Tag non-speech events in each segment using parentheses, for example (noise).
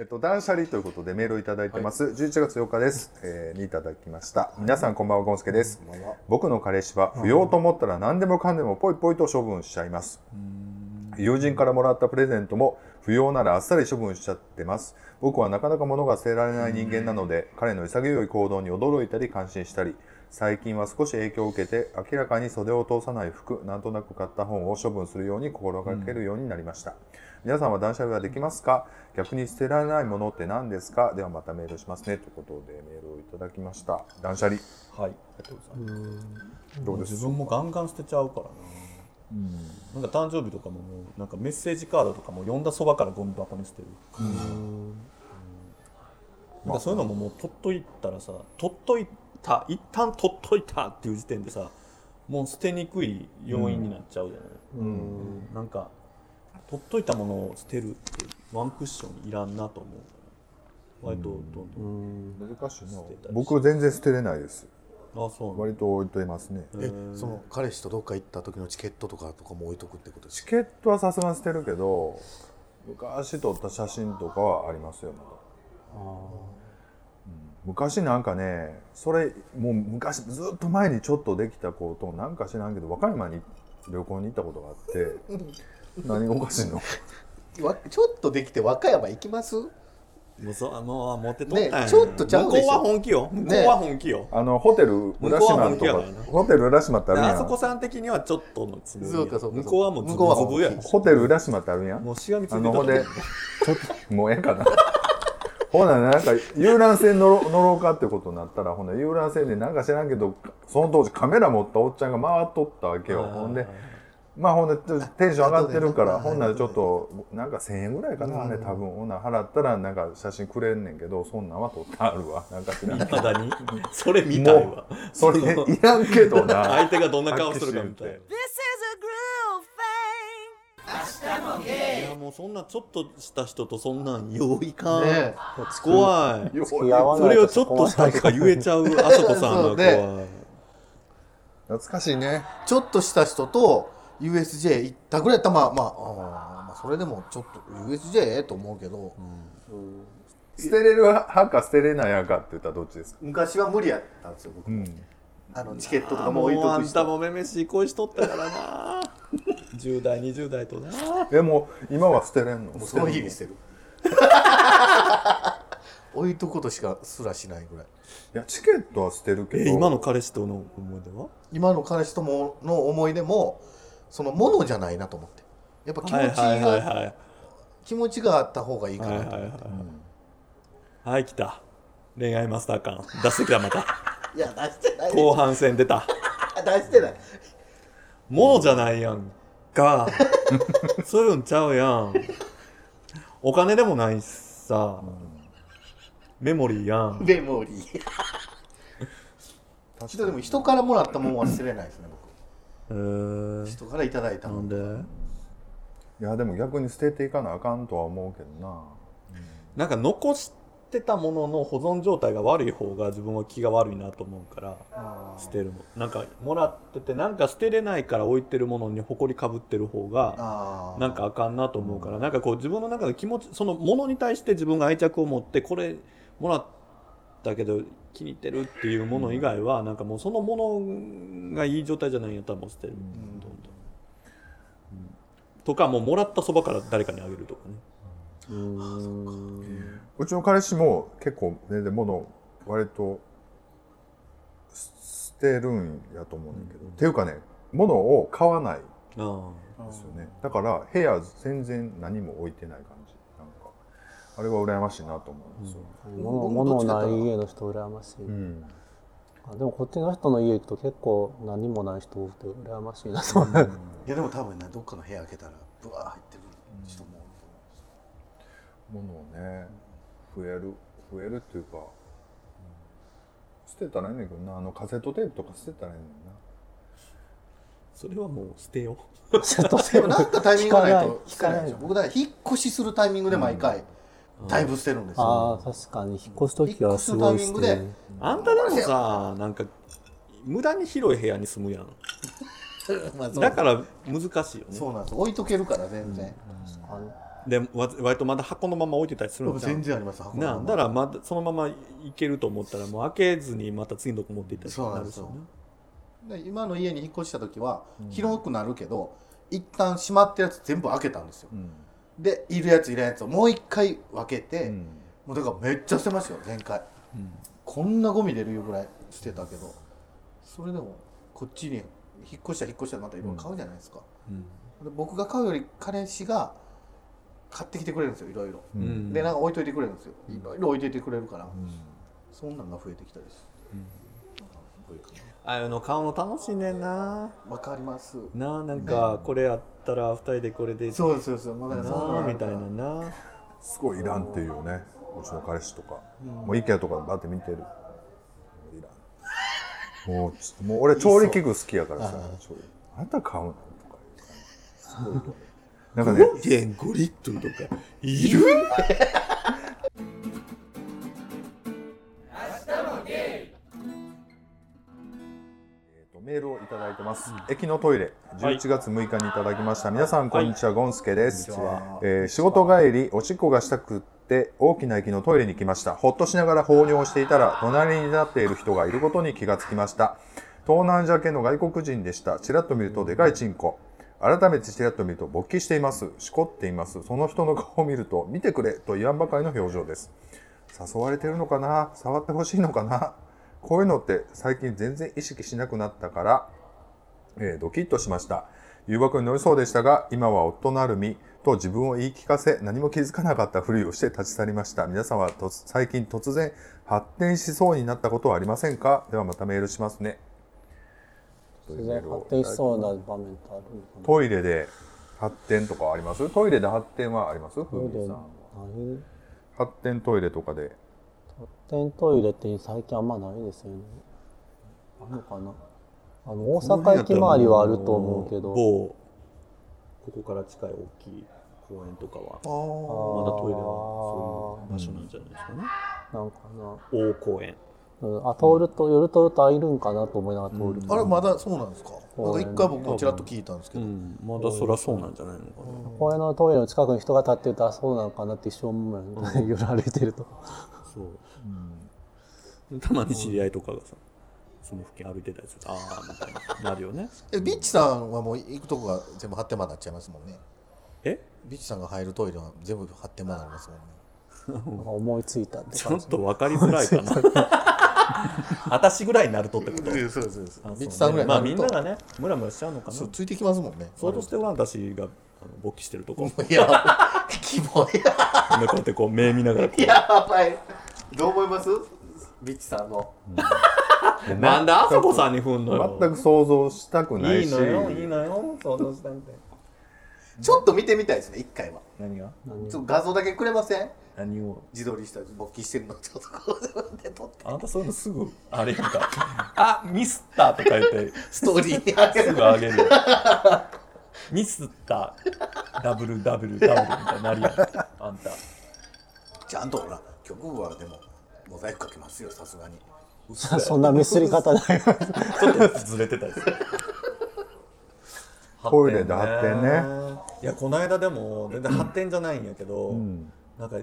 えっと、断捨離ということでメールをいただいてます。11月8日です。えーにいただきました。皆さんこんばんは、ゴンスケです。僕の彼氏は不要と思ったら何でもかんでもポイポイと処分しちゃいます。友人からもらったプレゼントも不要ならあっさり処分しちゃってます。僕はなかなか物が捨てられない人間なので、彼の潔い行動に驚いたり感心したり、最近は少し影響を受けて明らかに袖を通さない服、なんとなく買った本を処分するように心がけるようになりました。皆さんは断捨離はできますか？逆に捨てられないものって何ですか？ではまたメールしますね。ということでメールをいただきました。断捨離。はい。ありがとうございます。どうです？自分もガンガン捨てちゃうからな、なんか誕生日とかももうなんかメッセージカードとかも読んだそばからゴミ箱に捨てる、うんなんかそういうのももう取っといたらさ取っといた一旦取っといたっていう時点でさもう捨てにくい要因になっちゃうじゃない、うん。なんか取っといたものを捨てるってワンクッションいらんなと思う。から割とどんどん、難しいな。捨てたり僕全然捨てれないです。あそう割と置いといますね。えその彼氏とどっか行った時のチケットとかとかも置いとくってことですか？チケットはさすがに捨てるけど、昔撮った写真とかはありますよ、まだ。うん。昔なんかね、それ、もう昔、ずっと前にちょっとできた子と、なんか知らんけど、和歌山に旅行に行ったことがあって、(laughs) 何がおかしいの？わちょっとできて和歌山行きます？もうそうもう持ってとったんや。ねちょっとちゃうでしょ。向こうは本気よ。向こうは本気よ、あの、ホテル浦島向こうは本とか気やからな、ホテル浦島ってあるやん。あそこさん的にはちょっとのつもそうかそうか向こうはもうズ向こうはブズブや。ホテル浦島ってあるやん。もうしがみついあの、ほんでちょっと、もうええかな。(laughs) ほな、なんか、遊覧船乗ろ乗ろうかってことになったら、ほな、遊覧船でなんか知らんけど、その当時カメラ持ったおっちゃんが回っとったわけよ。ほんで、まあほんで、ちょっとテンション上がってるから、あほんならちょっと、なんか1000円ぐらいかな、あれ多分。ほんなら払ったら、なんか写真くれんねんけど、そんなんは撮ってあるわ。なんか知らんけど。まだに。(laughs) それ見たいわ。それ、いらんけどな。(laughs) 相手がどんな顔するかみたいな。いやもうそんなちょっとした人とそんなんよいかん、ね怖い。よ付き合わそないとれをちょっとしたとか言えちゃうあそこさんが怖い、懐かしいね。ちょっとした人と USJ 行ったぐらいやったらまあまあまあそれでもちょっと USJ と思うけど、捨てれる派か捨てれない派かって言ったらどっちですか？昔は無理やったんですよ僕、うん。あのチケットとかもも置いうとくし。あんたもめめしい恋しとったからな。10代20代とな。え、もう、今は捨てれんの？もうその日にしてる。(laughs) 置いとくことしかすらしないぐらい。いやチケットは捨てるけど。え今の彼氏との思い出は？今の彼氏ともの思い出もそのものじゃないなと思って。やっぱ気持ちが、はいはいはいはい。気持ちがあった方がいいかはいなと思って、はいはいはい来た。恋愛マスター感。出してきたまた。(laughs) い、や出してない後半戦出た。(laughs) 出してない。ものじゃないやんか。(laughs) そういうんちゃうやん。お金でもないしさ、メモリーやん。メモリー。人でも人からもらったもんは忘れないですね人からいただいたもんなんで？いやでも逆に捨てていかなあかんとは思うけどな。なんか残してたものの保存状態が悪い方が自分は気が悪いなと思うから捨てるの。なんかもらっててなんか捨てれないから置いてるものに埃かぶってる方がなんかあかんなと思うからなんかこう自分の中で気持ちそのものに対して自分が愛着を持ってこれもらったけど気に入ってるっていうもの以外はなんかもうそのものがいい状態じゃないんやったらもう捨てる、どんどんとかもうもらったそばから誰かにあげるとかね。うちの彼氏も結構全然物割と捨てるんやと思うんだけど、っていうかね物を買わないあですよね。だから部屋全然何も置いてないかあれは羨ましいなと思うんですよ、物物ない家の人羨ましい、うん。あでもこっちの人の家行くと結構何もない人多くて羨ましいなと。思う、(laughs) いやでも多分ねどっかの部屋開けたらブワー入ってる人も物をね増える増えるっていうか、捨てたらいいんだけどなあのカセットテープとか捨てたらいいんだよな。それはもう捨てよちょっとでもなんかタイミングがないと引捨てないでしょ僕だから引っ越しするタイミングで毎回だいぶ捨てるんですよ、ああ確かに引っ越す時はすごい引っ越すタイミングであんたでもさなんか無駄に広い部屋に住むやん。(laughs) だから難しいよね。そうなんです。置いとけるから全然、でわ割とまだ箱のまま置いてたりするんじゃん全然あります箱のまま。なあだからまだそのままいけると思ったらもう開けずにまた次のとこ持っていったりそうなんですよねで今の家に引っ越した時は広くなるけど、一旦閉まってるやつ全部開けたんですよ、でいるやついらんやつをもう一回分けて、もうだからめっちゃ捨てましたよ前回、こんなゴミ出るぐらい捨てたけど。それでもこっちに引っ越したら引っ越したらまたいろいろ買うじゃないですか、で僕が買うより彼氏が買ってきてくれるんですよいろいろ、ん。でなんか置いといてくれるんですよ。いろいろ置いといてくれるから、そんなんが増えてきたりですああいうの買うの楽しいねんな。わかります。なあなんかこれあったら二人でこれでそうですそうです。まだなあみたいなな。すごいいらんっていうよね。うちの彼氏とか、もう IKEA とかバーって見てる。いらん。もうちもう俺調理器具好きやからさあんた買うの？とかすごいなんかね5.5リットルとかいる？メールをいただいてます、駅のトイレ11月6日にいただきました、皆さんこんにちは、ゴンスケです、えー仕事帰りおしっこがしたくって大きな駅のトイレに来ました。ほっとしながら放尿をしていたら隣になっている人がいることに気がつきました。東南アジア系の外国人でした。ちらっと見るとでかいチンコ。改めてちらっと見ると勃起しています。しこっています。その人の顔を見ると見てくれと言わんばかりの表情です。誘われてるのかな？触ってほしいのかな？こういうのって最近全然意識しなくなったから、えードキッとしました。誘惑に乗りそうでしたが今は夫のある身と自分を言い聞かせ何も気づかなかったふりをして立ち去りました。皆さんは最近突然発展しそうになったことはありませんか？ではまたメールしますね。突然発展しそうな場面ってあるトイレで発展とかはあります？トイレで発展はあります？さん何発展トイレとかで発展トイレって最近あんまないですよね。あるのかな？あの大阪駅周りはあると思うけど。某ここから近い大きい公園とかはまだトイレはそういう場所なんじゃないですかね、なんか大公園。な、うん、あ通ると夜通るとあいるんかな？と思いながら通ると、あれまだそうなんですか？なんか一回僕もちらっと聞いたんですけど、うん。まだそりゃそうなんじゃないのかな、公園のトイレの近くに人が立ってるとあそうなのかなって一生思うよね。夜歩いてると。そう、たまに知り合いとかがさその付近歩いてたりするとああみたいななるよね。(laughs) えビッチさんはもう行くとこが全部発展場になっちゃいますもんね。え？ビッチさんが入るトイレは全部発展場になりますもんね。思いついたってちょっと分かりづらいかな。(laughs) 私ぐらいになるとってこと？そうです。そうそうねビッチさんぐらいにまあなると、みんながねムラムラしちゃうのかな。そうついてきますもんね。想像してごらん私があの勃起してるとこ。(laughs) いやキモい。でこうやってこう目見ながらやばいどう思います？ビッチさんの。なんであそこさんに振んのよ。全く想像したくないし。いいのよいいのよ想像したみたいちょっと見てみたいですね一回は。何が？ちょっと画像だけくれません？何を？自撮りした勃起してるのちょっとこうで撮って。あなたそういうのすぐあれやんか。あミスったとか言ってストーリーにあげするぐあげる。よミスったダブルダブルダブルみたいになるやん。あんた。ちゃんとほら曲部はでもモザイクかけますよさすがに。(laughs) そんなミスり方ない。ちょっとずれてたりする。トイレで発展ね。いやこの間でも全然発展じゃないんやけど、なんか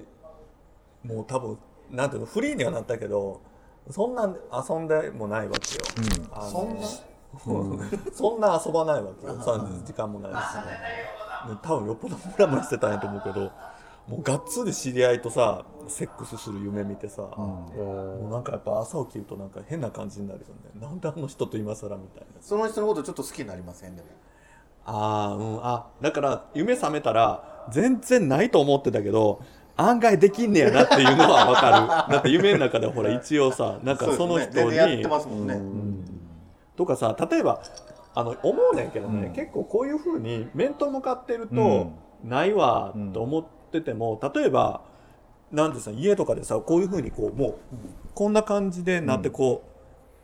もう多分なんていうのフリーにはなったけどそんな遊んでもないわけよ、あのそんな？そんな遊ばないわけよ。時間もないし。ね多分よっぽどムラムラしてたんやと思うけどもうがっつり知り合いとさセックスする夢見てさ、もうなんかやっぱ朝起きるとなんか変な感じになるよね。なんであの人と今更みたいな。その人のことちょっと好きになりませんでも。ああうん。あだから夢覚めたら全然ないと思ってたけど案外できんねやなっていうのは分かる。(laughs) だって夢の中でほら一応さなんかその人に。とかさ例えばあの思うねんけどね、結構こういうふうに面と向かってると、ないわと思ってても例えばなんでさ家とかでさこういうふうにこうもうこんな感じでなってこ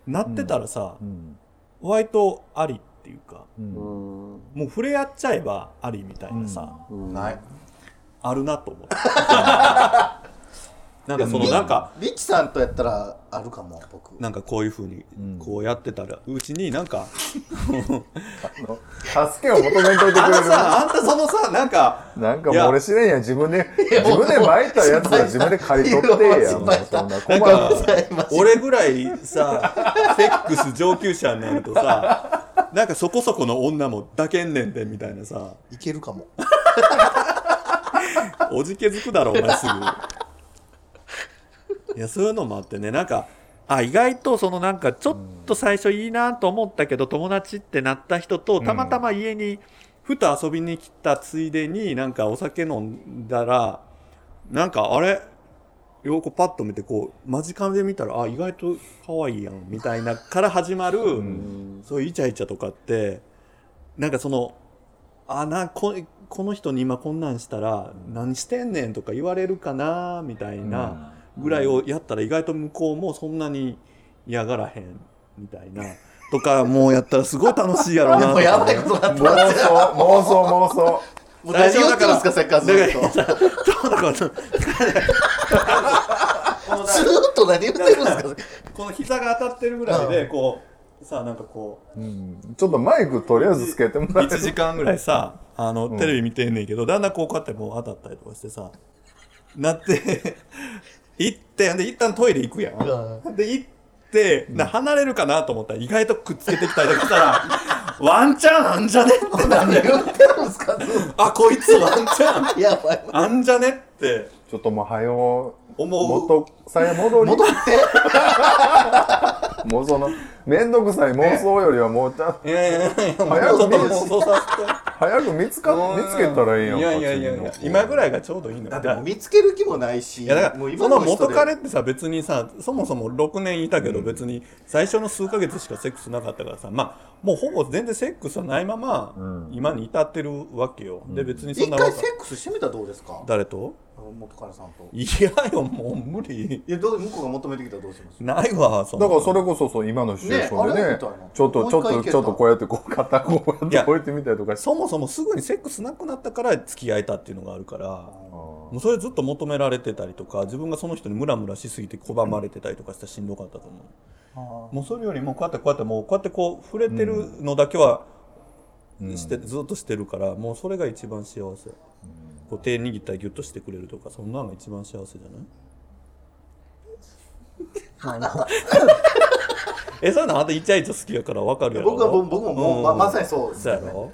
う、なってたらさ、割とありっていうか、うん。もう触れ合っちゃえばありみたいなさ、ない。あるなと思って (laughs) なんかそのなんかリッチさんとやったらあるかも僕。なんかこういうふうにこうやってたらうちになんか助けを求めんといてくあれる。のさあんたそのさなんかなんか俺知れんやん。自分で自分で巻いたやつは自分で刈り取ってやん。もうそんな困なんるか俺ぐらいさセックス上級者になるとさなんかそこそこの女も抱けんねんでみたいなさ。いけるかも。おじけづくだろお前すぐいやそういうのもあってねなんかあ意外とそのなんかちょっと最初いいなと思ったけど友達ってなった人とたまたま家にふと遊びに来たついでになんかお酒飲んだらなんかあれ？よくパッと見てこう間近で見たらあ意外と可愛いやんみたいなから始まる、そういうイチャイチャとかってなんかそのあなここの人に今こんなんしたら何してんねんとか言われるかなみたいなぐらいをやったら意外と向こうもそんなに嫌がらへんみたいなとかもうやったらすごい楽しいやろうなとか (laughs) もうやばいことなって妄想妄想。妄想もう何言ってるんですかせっかくずっとずだからそうーっと何言ってるんですかこの膝が当たってるぐらいでこうさなんかこうちょっとマイクとりあえずつけてもらえ1時間ぐらいさあのテレビ見てんねんけどだんだんこうこうやってこう当たったりとかしてさなって行ってで一旦トイレ行くやん。で行ってな離れるかなと思ったら意外とくっつけてきたりとかしたら (laughs) ワンチャンあんじゃねって何言ってるんですか？ずっあこいつワンチャン。と (laughs) やばい。あんじゃねって。ちょっともうはよ思う。元さや戻り。戻って。(laughs) もうその面倒くさい妄想よりはもうちゃんいやいやいや早くちょっと妄想させて。早く見つか見つけたらいいやん。いやいやいやいや今ぐらいがちょうどいいの。だって見つける気もないし。いやだからもうその今人で。元彼ってさ別にさそもそも6年いたけど別に最初の数ヶ月しかセックスなかったからさまあもうほぼ全然セックスはないまま今に至ってるわけよ。で別にそんな一回セックスしてみたらどうですか？誰と？元彼さんと。いやよもう無理。いやどう向こうが求めてきたらどうします？ないわそんな。だからそれこそそう今のシチュエーションでねねあれみたいな。ちょっとちょっもう一回いけたとちょっとこうやってこう肩こうやって置いてみたりとか。してそもそもすぐにセックスなくなったから付き合えたっていうのがあるからもうそれずっと求められてたりとか自分がその人にムラムラしすぎて拒まれてたりとかしたらしんどかったと思う。もうそれよりもこうやってこうやってもうこうやってこう触れてるのだけはして、ずっとしてるからもうそれが一番幸せ、こう手握ったらギュッとしてくれるとかそんなのが一番幸せじゃない？(laughs) えそういうのあんたイチャイチャ好きやから分かるやろ？僕は僕僕ももう、ままさにそうですよね。そうやろ？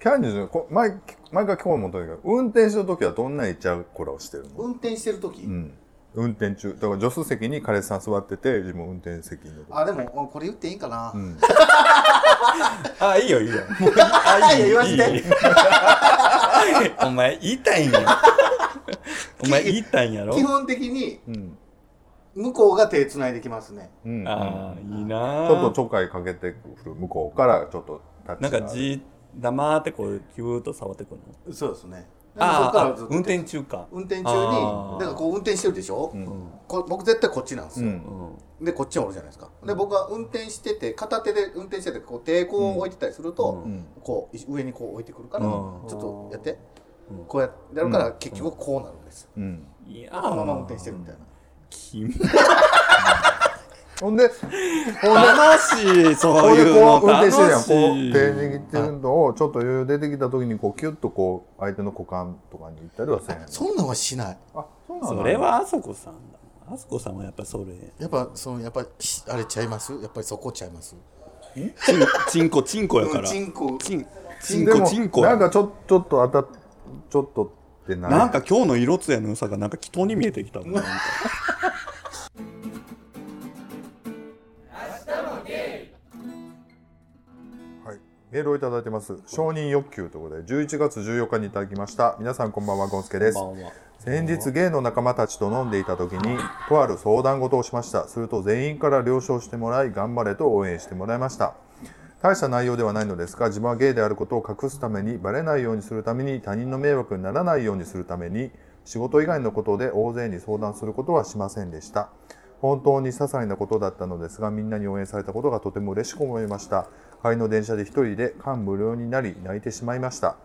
キャンディーズこ毎毎回今日もとにかく運転してる時はどんなイチャコラをしてるの？運転してる時、うん運転中。だから助手席に彼氏さん座ってて自分運転席にあでもこれ言っていいかな、(laughs) あいいよいいよ。あいいよ言わして。いい (laughs) お前言いたいんや。(laughs) お前言いたいんやろ？基本的にうん。向こうが手つないできますね。うんああいいなちょっとちょっかいかけてくる向こうからちょっとタッチなんがかじ黙ってこうキューッと触ってくるの？そうですねああ運転中か。運転中にだからこう運転してるでしょ、ん。こ僕絶対こっちなんですよ、うん。うんでこっちにおるじゃないですか。で僕が運転してて片手で運転しててこう抵抗を置いてたりすると、うん。こうい上にこう置いてくるから、うん。ちょっとやって、こうややるから結局こうなるんですよ、うん。いやこのまま運転してるみたいな (laughs) ほんでほんで楽しいそこういうのこう運転してるやんこうい手握ってるのをちょっと余裕出てきた時にこうキュッとこう相手の股間とかに行ったりはせんのそんなんはしないあそうなんだそれはあそこさんだあそこさんはやっぱそれやっぱそのやっぱあれちゃいますやっぱりそこちゃいますチンチンコチンコやからチンコチンチンコチンコやなんかちょちょっと当たっちょっとってななんか今日の色艶の良さがなんか人に見えてきたもんメールをいただいてます。承認欲求ということで11月14日にいただきました。皆さんこんばんはゴンスケです。先日ゲイの仲間たちと飲んでいた時にとある相談事をしました。すると全員から了承してもらい頑張れと応援してもらいました。大した内容ではないのですが自分はゲイであることを隠すためにバレないようにするために他人の迷惑にならないようにするために仕事以外のことで大勢に相談することはしませんでした。本当に些細なことだったのですがみんなに応援されたことがとても嬉しく思いました帰りの電車で一人で感無量になり泣いてしまいました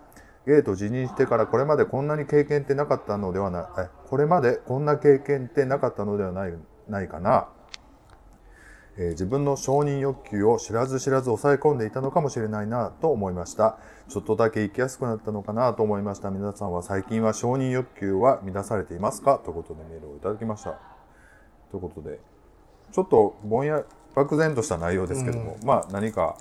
ゲート辞任してからこれまでこんなに経験ってなかったのではないこれまでこんな経験ってなかったのではないないかな、えー自分の承認欲求を知らず知らず抑え込んでいたのかもしれないなと思いましたちょっとだけ生きやすくなったのかなと思いました皆さんは最近は承認欲求は満たされていますかということでメールをいただきましたということでちょっとぼんや漠然とした内容ですけども、まあ何か、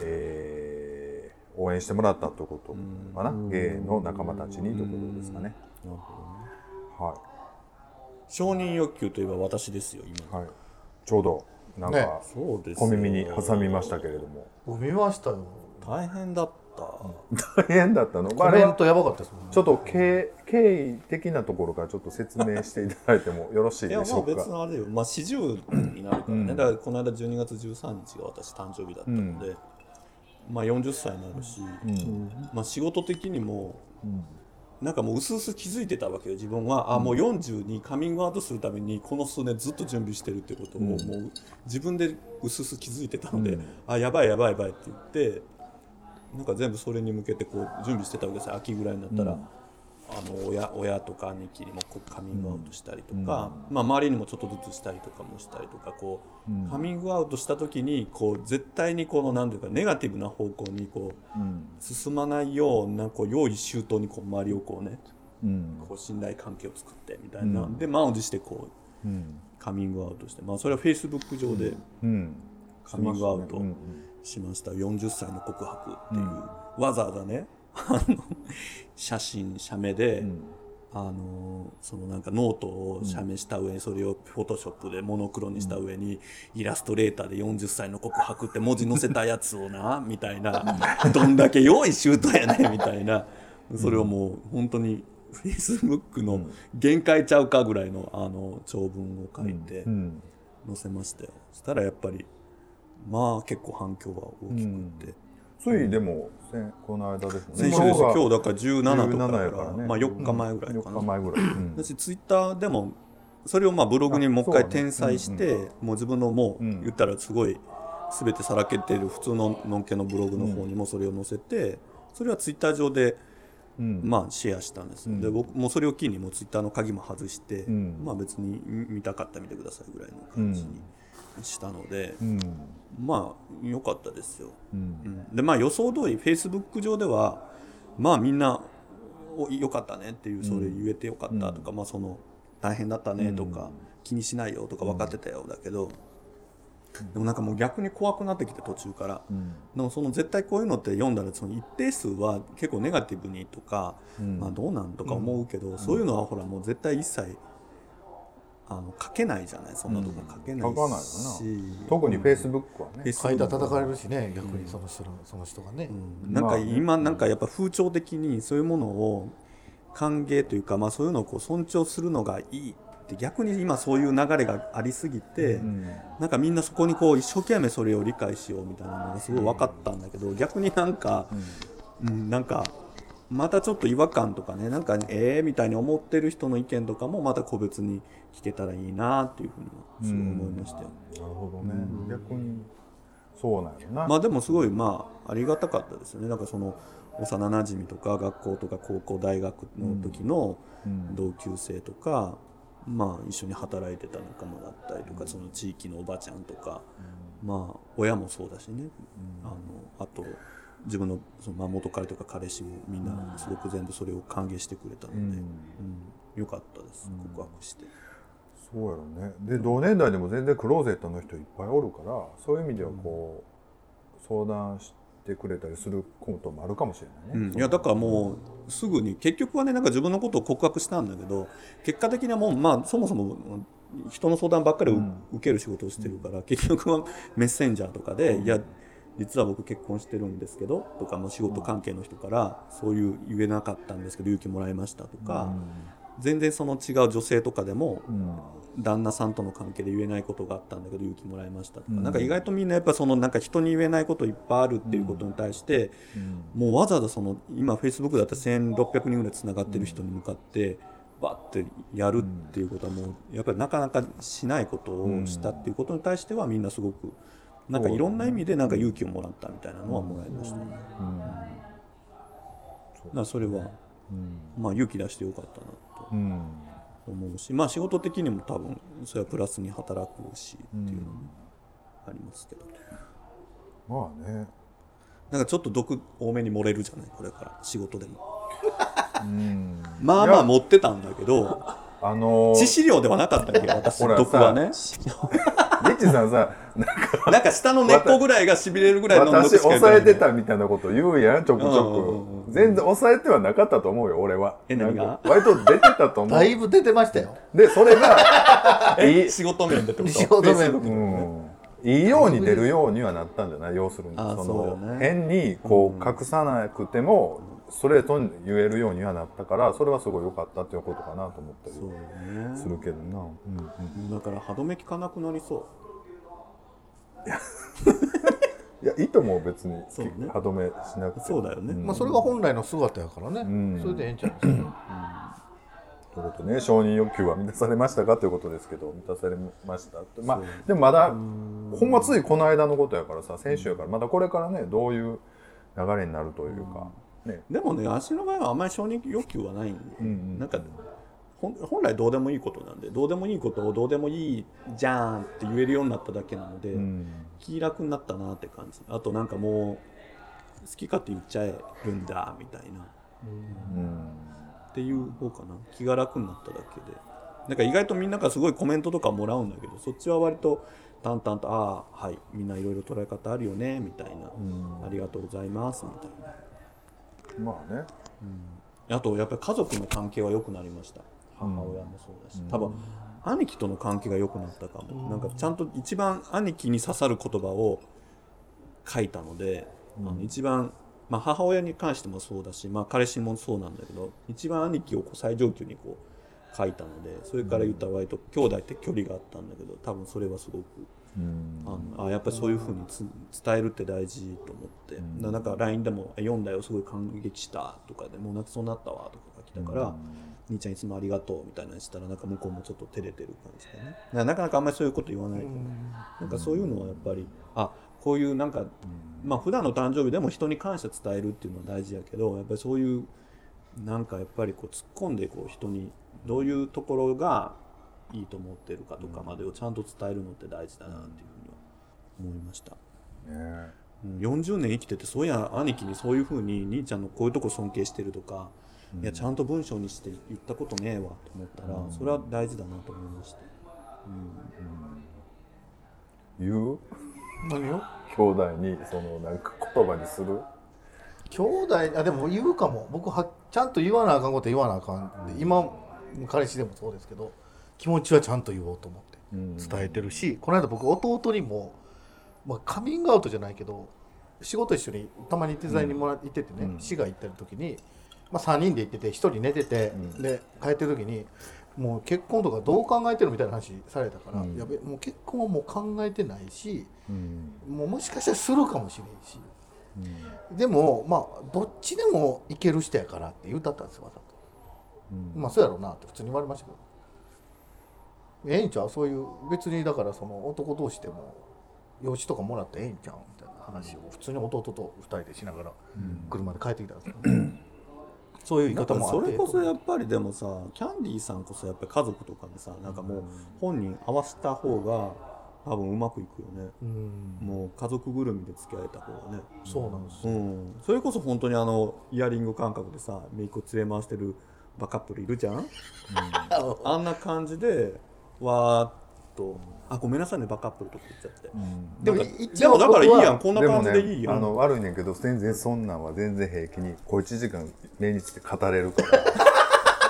えー応援してもらったということかな、ゲイの仲間たちにということですかね。は承認欲求といえば私ですよ今。い、はい、ちょうどなんね。かそうです小耳に挟みましたけれども、僕見ましたよ大変だった、大変だったの？まあコメントやばかったですもんね。ちょっと経経緯的なところからちょっと説明していただいてもよろしいいやでしょうか？もう別。にあれよ、まあ、40になるからね、うん。だからこの間12月13日が私誕生日だったので、まあ、40歳になるし、まあ、仕事的にも、なんかもう薄々気づいてたわけよ自分は、あもう40にカミングアウトするためにこの数年ずっと準備してるってことを、もう自分で薄々気づいてたので、あやばいやばいやばいって言ってなんか全部それに向けてこう準備してたわけですよ。秋ぐらいになったら。あの親親とか兄貴にもこうカミングアウトしたりとか、まあ、周りにもちょっとずつしたりとかもしたりとかこう、カミングアウトした時にこう絶対にこの何ていうかネガティブな方向にこう、進まないようなこう用意周到にこう周りをこうねうん。こう信頼関係を作ってみたいな、で満を持してこうカミングアウトして、まあ、それはフェイスブック上でうん。カミングアウトうんしました。40歳の告白っていう、わざわざねあの写真写メで、あのそのなんかノートを写メした上にそれをフォトショップでモノクロにした上にイラストレーターで40歳の告白って文字載せたやつをなみたいな。(laughs) どんだけ用意周到やねんみたいな。それをもう本当にフェイスブックの限界ちゃうかぐらいのあの長文を書いてうん。載せましたよ。そしたらやっぱりまあ結構反響が大きくって。ついでも先この間ですもん。ね。先週ですよ。今日日だから17とかだ17やか、かららね。まあ、4日前ぐらいか4な、日前ぐらい。うん。私ツイッターでもそれをまあブログにもう一回転載して、もう自分のもううん言ったらすごい全てさらけてる普通ののんけのブログの方にもそれを載せて、それはツイッター上でうん。まあシェアしたんですよ、で僕もうそれを機にもうツイッターの鍵も外して、ん。まあ別に見たかったら見てくださいぐらいの感じにしたので、うん。まあ良かったですよ。うん。うん。でまあ予想通りフェイスブック上ではまあみんなおよかったねっていうそれ言えてよかったとか、まあその大変だったねとか、気にしないよとか分かってたよだけど、でもなんかもう逆に怖くなってきて途中から、でもその絶対こういうのって読んだらその一定数は結構ネガティブにとか、まあどうなんとか思うけど、そういうのはほらもう絶対一切あの書けないじゃないそんなとこ書けないし、書かないよな。特にフェイスブックはね。Facebook 書いたら叩かれるしね逆にその人のその人がね、なん。かまあね。今なんかやっぱ風潮的にそういうものを歓迎というか、まあ、そういうのをこう尊重するのがいいって逆に今そういう流れがありすぎて、なんかみんなそこにこう一生懸命それを理解しようみたいなのがすごい分かったんだけど逆になんか、うんなんかまたちょっと違和感とかねなんかええみたいに思ってる人の意見とかもまた個別に聞けたらいいなっていうふうにはすごい思いましたよ。なるほどね。逆にそうなんやな。まあでもすごいまあありがたかったですよね。なんかその幼なじみとか学校とか高校大学の時の同級生とか、まあ一緒に働いてた仲間だったりとかその地域のおばちゃんとか、まあ親もそうだしね、あのあと自分のそのまあ元彼とか彼氏もみんなすごく全部それを歓迎してくれたので、うん。よかったです。告白して。そうやろね。で同年代でも全然クローゼットの人いっぱいおるから、そういう意味ではこう、相談してくれたりすることもあるかもしれないね。うん。いやだからもうすぐに結局はねなんか自分のことを告白したんだけど結果的にはもうまあそもそも人の相談ばっかりう受ける仕事をしてるから、結局はメッセンジャーとかで「いや実は僕結婚してるんですけど」とかもう仕事関係の人からそういう言えなかったんですけど勇気もらいましたとか、全然その違う女性とかでも、旦那さんとの関係で言えないことがあったんだけど勇気もらいましたとか、なんか意外とみんなやっぱそのなんか人に言えないこといっぱいあるっていうことに対して、もうわざわざその今フェイスブックだったら1600人ぐらいつながってる人に向かってバッてやるっていうことはもうやっぱりなかなかしないことをしたっていうことに対してはみんなすごくなんかいろんな意味でなんか勇気をもらったみたいなのはもらいましたね。らそれは、まあ勇気出してよかったなとうん思うしまあ仕事的にも多分それはプラスに働くしっていうのもありますけど、まあね。なんかちょっと毒多めに漏れるじゃないこれから。仕事でも。うん。まあまあ持ってたんだけどあのー、致死量ではなかったけど私毒はね (laughs) リッチさんさなんか下の根っこぐらいがしびれるぐらいの私抑えて入れてたみたいなこと言うやんちょくちうんうんうんょく全然抑えてはなかったと思うよ俺は。え何が？なんか割と出てたと思う。だいぶ出てましたよ。でそれがいい。仕事面でってこと？仕事面うん。いいように出るようにはなったんじゃない？要するにあそのね。変にこう隠さなくてもストレートに言えるようにはなったからそれはすごい良かったっていうことかなと思ったりそうね。するけどな、うんうん。だから歯止め効かなくなりそいやいいと思う別に。そうね。歯止めしなくてうそうだよね、ん。まあそれが本来の姿やからね、ん。それでええんちゃうんですか、ということでね承認欲求は満たされましたかということですけど満たされましたって。まあでもまだほんまついこの間のことやからさ先週やからまだこれからねどういう流れになるというか、ね。でもね足の場合はあんまり承認欲求はないんで、んうん。なんか本来どうでもいいことなんでどうでもいいことをどうでもいいじゃんって言えるようになっただけなので、うん。気楽になったなって感じ。あとなんかもう好き勝手言っちゃえるんだみたいな。うんっていう方かな。気が楽になっただけで。なんか意外とみんなからすごいコメントとかもらうんだけどそっちは割と淡々と「ああはいみんないろいろ捉え方あるよね」みたいな、ありがとうございます」みたいなまあね。あとやっぱり家族の関係は良くなりました。母親もそうだし、多分兄貴との関係が良くなったかも、なんかちゃんと一番兄貴に刺さる言葉を書いたので、あの一番、まあ、母親に関してもそうだし、まあ、彼氏もそうなんだけど一番兄貴をこう最上級にこう書いたのでそれから言ったら割と兄弟って距離があったんだけど多分それはすごくうんあのあやっぱりそういうふうにつ伝えるって大事と思って、ななんか LINE でも「読んだよすごい感激した」とかでもう泣きそうになったわとかが来たから「兄ちゃんいつもありがとう」みたいなのしたらなんか向こうもちょっと照れてる感じでね。ななかなかあんまりそういうこと言わないから、なんかそういうのはやっぱりあこういうなんか、まあ普段の誕生日でも人に感謝伝えるっていうのは大事やけどやっぱりそういうなんかやっぱりこう突っ込んでこう人にどういうところがいいと思ってるかとかまでをちゃんと伝えるのって大事だなっていうふうには思いました、ねうん。40年生きててそういや兄貴にそういうふうに兄ちゃんのこういうとこ尊敬してるとか、いやちゃんと文章にして言ったことねえわと思ったら、それは大事だなと思いました。言う？何を？兄弟にそのなんか言葉にする？兄弟？あでも言うかも。僕はちゃんと言わなあかんこと言わなあかん。って今彼氏でもそうですけど気持ちはちゃんと言おうと思って伝えてるし、この間僕弟にも、まあ、カミングアウトじゃないけど仕事一緒にたまに手伝いにもら行っててね、市が行ってる時に、まあ、3人で行ってて1人寝てて、で帰ってる時にもう結婚とかどう考えてるみたいな話されたから、やべもう結婚はもう考えてないし、もうもしかしたらするかもしれんし、でもまあどっちでもいける人やからって言うたったんですよわざと、まあそうやろうなって普通に言われましたけどええんちゃう？そういう別にだからその男同士でも養子とかもらってええんちゃう？みたいな話を普通に弟と二人でしながら車で帰ってきたんですけど、(coughs) そういう言い方もあってそれこそやっぱりでもさキャンディーさんこそやっぱり家族とかでさなんかもう本人合わせた方が多分うまくいくよね、うん。もう家族ぐるみで付き合えた方がね、そうなんですよ、うん、それこそ本当にあのイヤリング感覚でさメイクを連れ回してるバカップルいるじゃん、(laughs) あんな感じでわーっと。あごめんなさいねバカップルとか言っちゃって、でも一でもだからいいやん。僕こんな感じでいいやん、あの悪いねんけど全然そんなんは全然平気に小1時間目にして語れるから。(laughs)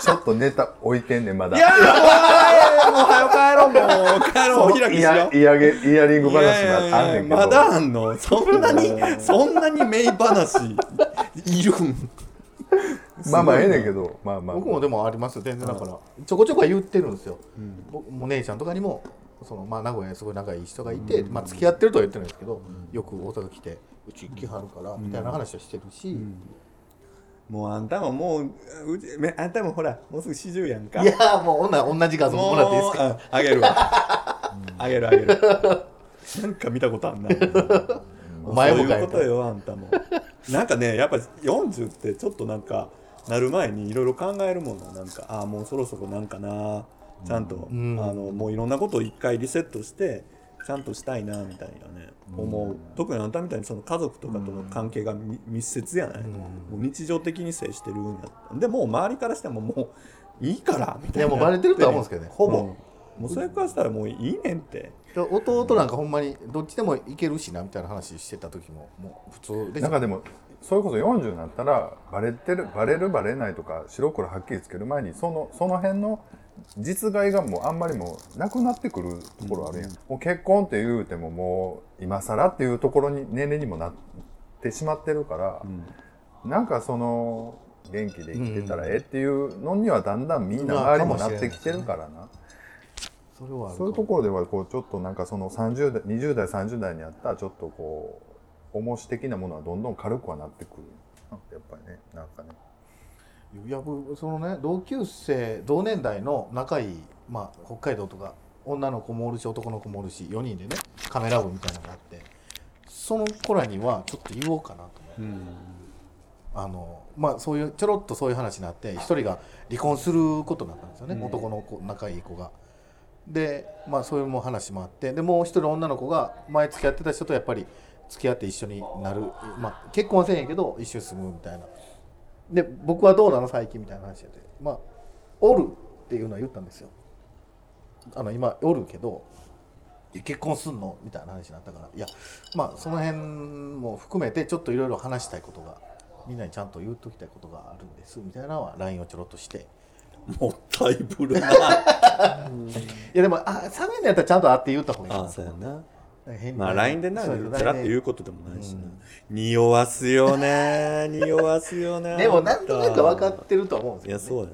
ちょっとネタ置いてんねんまだ。いやーもうもう早く帰ろうもう。帰ろうお開きイしよう。ヤイヤゲイヤリング話があんねんけど。まだあんの？そんなにそんなに名話いるん？まあまあええねんけどまあまあ僕もでもありますよ全然だから。ちょこちょこは言ってるんですよ、僕も姉ちゃんとかにもそのまあ名古屋にすごい仲いい人がいて、まあ付き合ってるとは言ってるんですけど、よく大阪来てうち来はるからみたいな話をしてるし、もうあんたももううちめあんたもほらもうすぐ40やんか。いやもう女同じ画像もらっていいですか？ああげるわ。あげるあげる。なんか見たことあんな。お前もそうかよいうことよあんたも。なんかねやっぱ40ってちょっとなんかなる前にいろいろ考えるものな。んかああもうそろそろなんかな。ちゃんと、うん。あのもういろんなことを一回リセットしてちゃんとしたいなみたいなね、思う。特にあんたみたいにその家族とかとの関係がみ密接やない、もう日常的に接してるんやったでもう周りからしてももういいからみたいな。いやもうバレてるとは思うんですけどねほぼ、うんもうそれからしたらもういいねんって。で弟なんかほんまにどっちでもいけるしなみたいな話してた時ももう普通でなんかでもそれこそ40になったらバレてるバレるバレないとか白黒はっきりつける前にそのその辺の実害がもうあんまりもうなくなってくるところあるやん、もう結婚って言うてももう今更っていうところに年齢にもなってしまってるから、なんかその元気で生きてたらええっていうのにはだんだんみんな周りもなってきてるからな。それはそういうところではこうちょっとなんかその30代20代30代にあったちょっとこう重し的なものはどんどん軽くはなってくるやっぱりねなんかね。いや僕そのね同級生同年代の仲いい、まあ、北海道とか女の子もおるし男の子もおるし4人でねカメラ部みたいなのがあってその子らにはちょっと言おうかなと思って、あのまあそういうちょろっとそういう話になって一人が離婚することになったんですよね、男の子仲いい子が。でまあそういうもう話もあってでもう一人女の子が前付き合ってた人とやっぱり付き合って一緒になる、まあ、結婚はせんやけど一緒に住むみたいな。で僕はどうなの？最近みたいな話でまあおるっていうのは言ったんですよ。あの今おるけど結婚すんの？みたいな話になったから。いやまあその辺も含めてちょっといろいろ話したいことがみんなにちゃんと言っときたいことがあるんです。みたいなのは LINE をちょろっとして。もったいぶるな。(laughs) いやでもあ冷めんのやったらちゃんと会って言った方がいい。ああそうやなまあ LINE でなそうちらっと言うことでもないしな、匂わすよね匂わすよね (laughs) でもなんとなく分かってると思うんですよ、いやそうやね。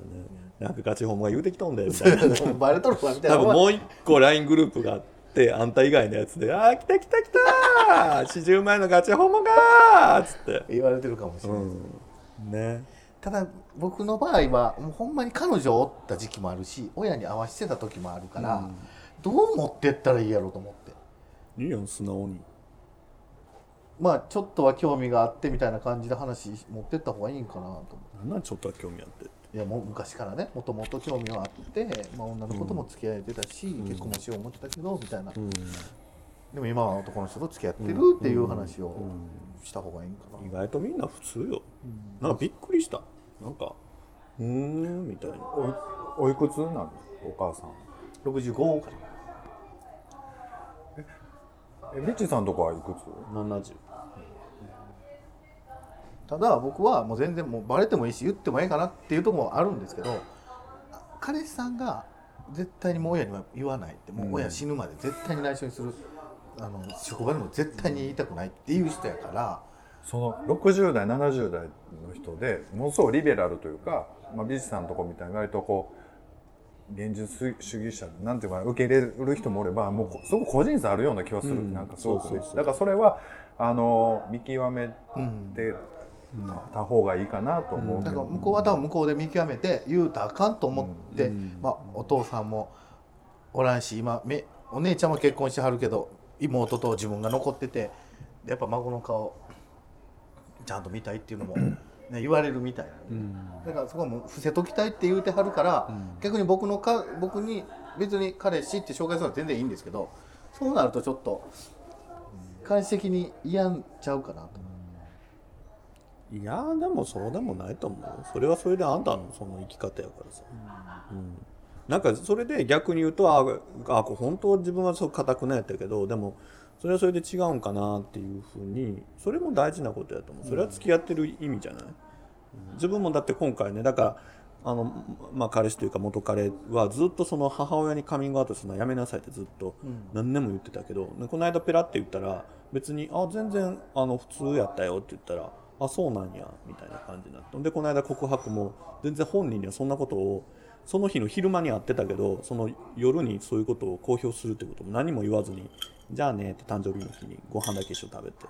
なんかガチホンマが言うてきとんだよみたいな。(laughs) バレとるわみたい多な分もう一個 LINE グループがあってあんた以外のやつで「あー来た来た来た四十前のガチホモが!」っつって。言われてるかもしれない、うん。ね。ただ僕の場合はもうほんまに彼女をおった時期もあるし親に会わせてた時もあるから、どう持ってったらいいやろうと思っていいやん素直に。まあちょっとは興味があってみたいな感じで話持ってった方がいいんかなと思ってなんなんちょっとは興味あっていやもう昔からねもともと興味はあって、まあ、女の子とも付き合えてたし、結婚もしよう思ってたけどみたいな、でも今は男の人と付き合ってるっていう話をした方がいいんかな、意外とみんな普通よ。なんかびっくりした。なんかうーんみたいな。おいおいくつなんですかお母さん。65からえリッチさんとこはいくつ70ただ僕はもう全然もうバレてもいいし言ってもいいかなっていうところもあるんですけど彼氏さんが絶対にもう親には言わないってもう親死ぬまで絶対に内緒にする、あの職場でも絶対に言いたくないっていう人やから。その60代70代の人でものすごいリベラルというか、まあ、ビジさんのとこみたいに割とこう現実主義者なんていうかな受け入れる人もおればもうすごく個人差あるような気がする、うん。なんかすごくだからそれはあの見極めうん。てた方がいいかなと思うけど、だから向こうは多分向こうで見極めて言うたらあかんと思って、まあ、お父さんもおらんし今めお姉ちゃんは結婚してはるけど妹と自分が残っててでやっぱ孫の顔ちゃんと見たいっていうのも、ね、言われるみたいな、だからそこはもう伏せときたいって言うてはるから、逆に僕のか僕に別に彼氏って紹介するのは全然いいんですけどそうなるとちょっと監視的に嫌んちゃうかなと。いやーでもそうでもないと思う。よそれはそれであんたのその生き方やからさ、うん。なんかそれで逆に言うとああ本当は自分はそう固くないやったけどでもそれはそれで違うんかなっていうふうにそれも大事なことやと思う。それは付き合ってる意味じゃない、自分もだって今回ねだからあの、まあ、彼氏というか元彼はずっとその母親にカミングアウトするのはやめなさいってずっと何年も言ってたけど、でこの間ペラって言ったら別に「あ全然あの普通やったよ」って言ったら「あそうなんや」みたいな感じになった。でこの間告白も全然本人にはそんなことをその日の昼間に会ってたけどその夜にそういうことを公表するってことも何も言わずに「じゃあね」って誕生日の日にご飯だけ一緒に食べて。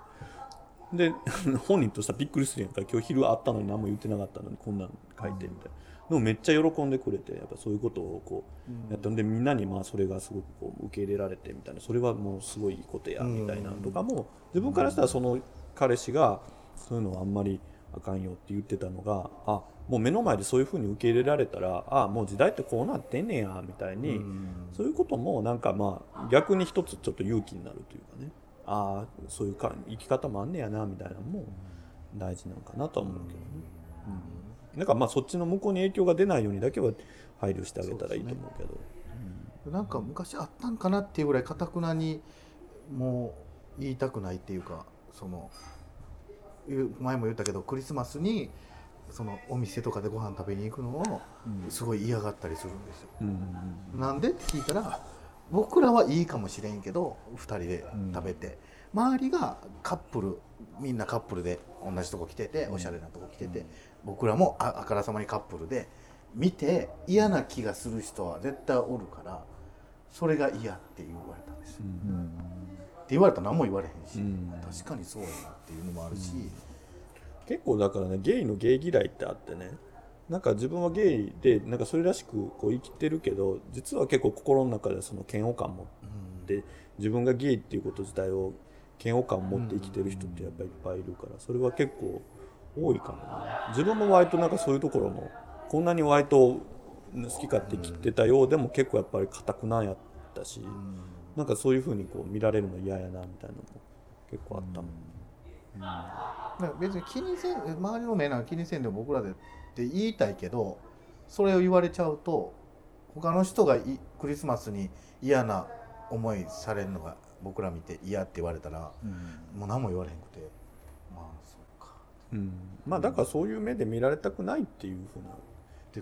で (laughs) 本人としてはびっくりするやんか今日昼会ったのに何も言ってなかったのにこんなん書いてみたいな、でもめっちゃ喜んでくれてやっぱそういうことをこうやったん。でみんなにまあそれがすごくこう受け入れられてみたいなそれはもうすごいいいことやみたいなのとかも自分からしたらその彼氏がそういうのはあんまりあかんよって言ってたのがあもう目の前でそういうふうに受け入れられたらあもう時代ってこうなってんねやみたいに、そういうこともなんかまあ逆に一つちょっと勇気になるというかねああそういうか生き方もあんねやなみたいなのも大事なのかなとは思うけどね。うん、なんかまあそっちの向こうに影響が出ないようにだけは配慮してあげたらいいと思うけど。なんか昔あったんかなっていうぐらいかたくなにもう言いたくないっていうかその前も言ったけどクリスマスにそのお店とかでご飯食べに行くのをすごい嫌がったりするんですよ。うんなんでって聞いたら僕らはいいかもしれんけど2人で食べて、周りがカップルみんなカップルで同じとこ来てておしゃれなとこ来てて、僕らもああからさまにカップルで見て嫌な気がする人は絶対おるからそれが嫌って言われたんですよ。って言われたら何も言われへんし、うん。確かにそうやなっていうのもあるし、結構だからねゲイのゲイ嫌いってあってね。なんか自分はゲイでなんかそれらしくこう生きてるけど実は結構心の中でその嫌悪感持って自分がゲイっていうこと自体を嫌悪感を持って生きてる人ってやっぱりいっぱいいるからそれは結構多いかもな自分も割となんかそういうところもこんなに割と好き勝手生きてたようでも結構やっぱり固くなんやったしなんかそういうふうにこう見られるの嫌やなみたいなのも結構あったもん。だから別に気にせん周りの目なんか気にせんでも僕らでって言いたいけどそれを言われちゃうと他の人がいクリスマスに嫌な思いされるのが僕ら見て嫌って言われたら、もう何も言われへんくて。まあそうか。うん、まあだからそういう目で見られたくないっていうふうな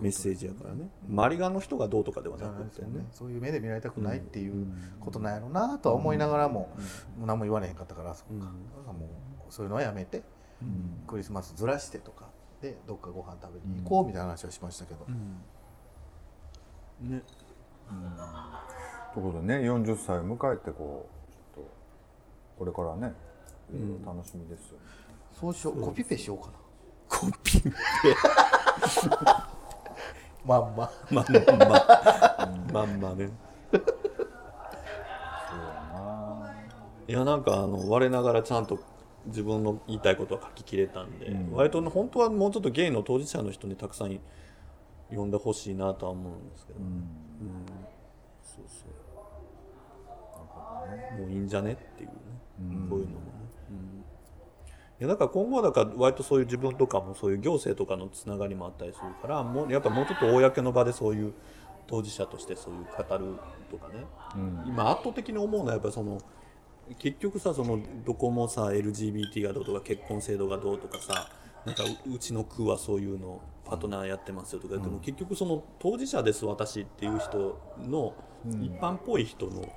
メッセージやからね。周り側の人がどうとかではなくてね。ですよねそういう目で見られたくないっていうことなんやろうなとは思いながらも,、もう何も言われへんかったからそっか、うん。だからもうそういうのはやめて、クリスマスずらしてとかでどっかご飯食べに行こうみたいな話はしましたけど、うん。ね。ということでね40歳を迎えてこうちょっとこれからね楽しみですよ、そうしよう。コピペしようかな。コピー (laughs) まんま。まんま。まんまね。いやなんかあの我ながらちゃんと自分の言いたいことは書ききれたんで、割とね本当はもうちょっとゲイの当事者の人にたくさん呼んでほしいなとは思うんですけど、うん。そうそう。もういいんじゃねっていうね、こういうのもね、うんいやだから今後はだから割とそういう自分とかもそういう行政とかのつながりもあったりするからもうやっぱもうちょっと公の場でそういう当事者としてそういう語るとかね、今圧倒的に思うのはやっぱりその結局さそのどこもさ LGBT がどうとか結婚制度がどうとかさなんかううちの区はそういうのパートナーやってますよとか、でも結局その当事者です私っていう人の一般っぽい人の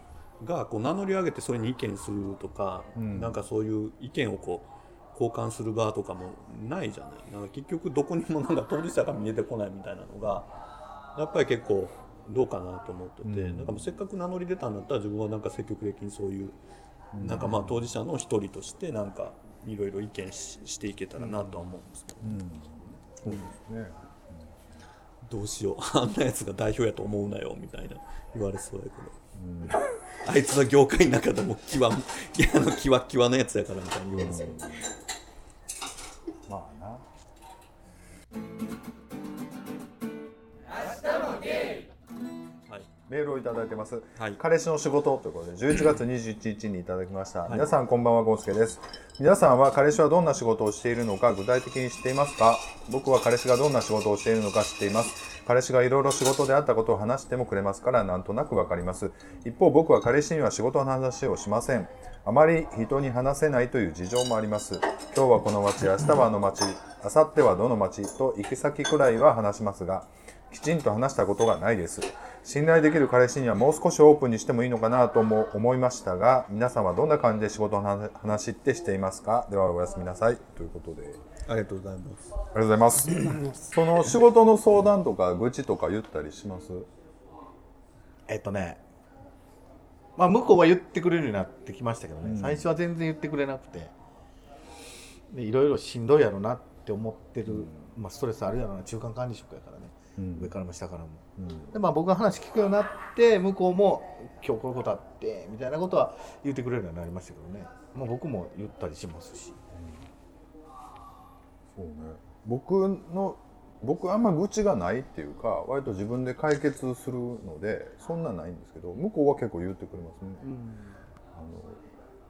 がこう名乗り上げてそれに意見するとか、なんかそういう意見をこう交換する場とかもないじゃない。なんか結局どこにもなんか当事者が見えてこないみたいなのがやっぱり結構どうかなと思ってて、なんかもうせっかく名乗り出たんだったら自分はなんか積極的にそういう、なんかまあ当事者の一人としてなんかいろいろ意見ししていけたらなとは思うんですけど、そうですね。どうしよう。(laughs) あんなやつが代表やと思うなよ (laughs) みたいな言われそうやけど、あいつは業界の中でもキワいやあのキワキワのやつやからみたいに言われそう、まあなメールをいただいてます、はい。彼氏の仕事ということで11月21日にいただきました、皆さんこんばんはゴンスケです。皆さんは彼氏はどんな仕事をしているのか具体的に知っていますか？僕は彼氏がどんな仕事をしているのか知っています。彼氏がいろいろ仕事であったことを話してもくれますからなんとなくわかります。一方僕は彼氏には仕事の話をしません。あまり人に話せないという事情もあります。今日はこの町明日はあの町明後日はどの町と行き先くらいは話しますがきちんと話したことがないです。信頼できる彼氏にはもう少しオープンにしてもいいのかなとも思いましたが皆さんはどんな感じで仕事の話ってしていますか？ではおやすみなさい。ということで。ありがとうございます。ありがとうございます。その仕事の相談とか愚痴とか言ったりします？えっとねまあ向こうは言ってくれるようになってきましたけどね、最初は全然言ってくれなくて。でいろいろしんどいやろなって思ってる、まあ、ストレスあるやろな。中間管理職やからね、上からも下からも、でまあ僕が話聞くようになって向こうも今日こういうことあってみたいなことは言ってくれるようになりましたけどね、まあ、僕も言ったりしますし。そうね。僕の僕あんま愚痴がないっていうか割と自分で解決するのでそんなないんですけど向こうは結構言ってくれますね、あの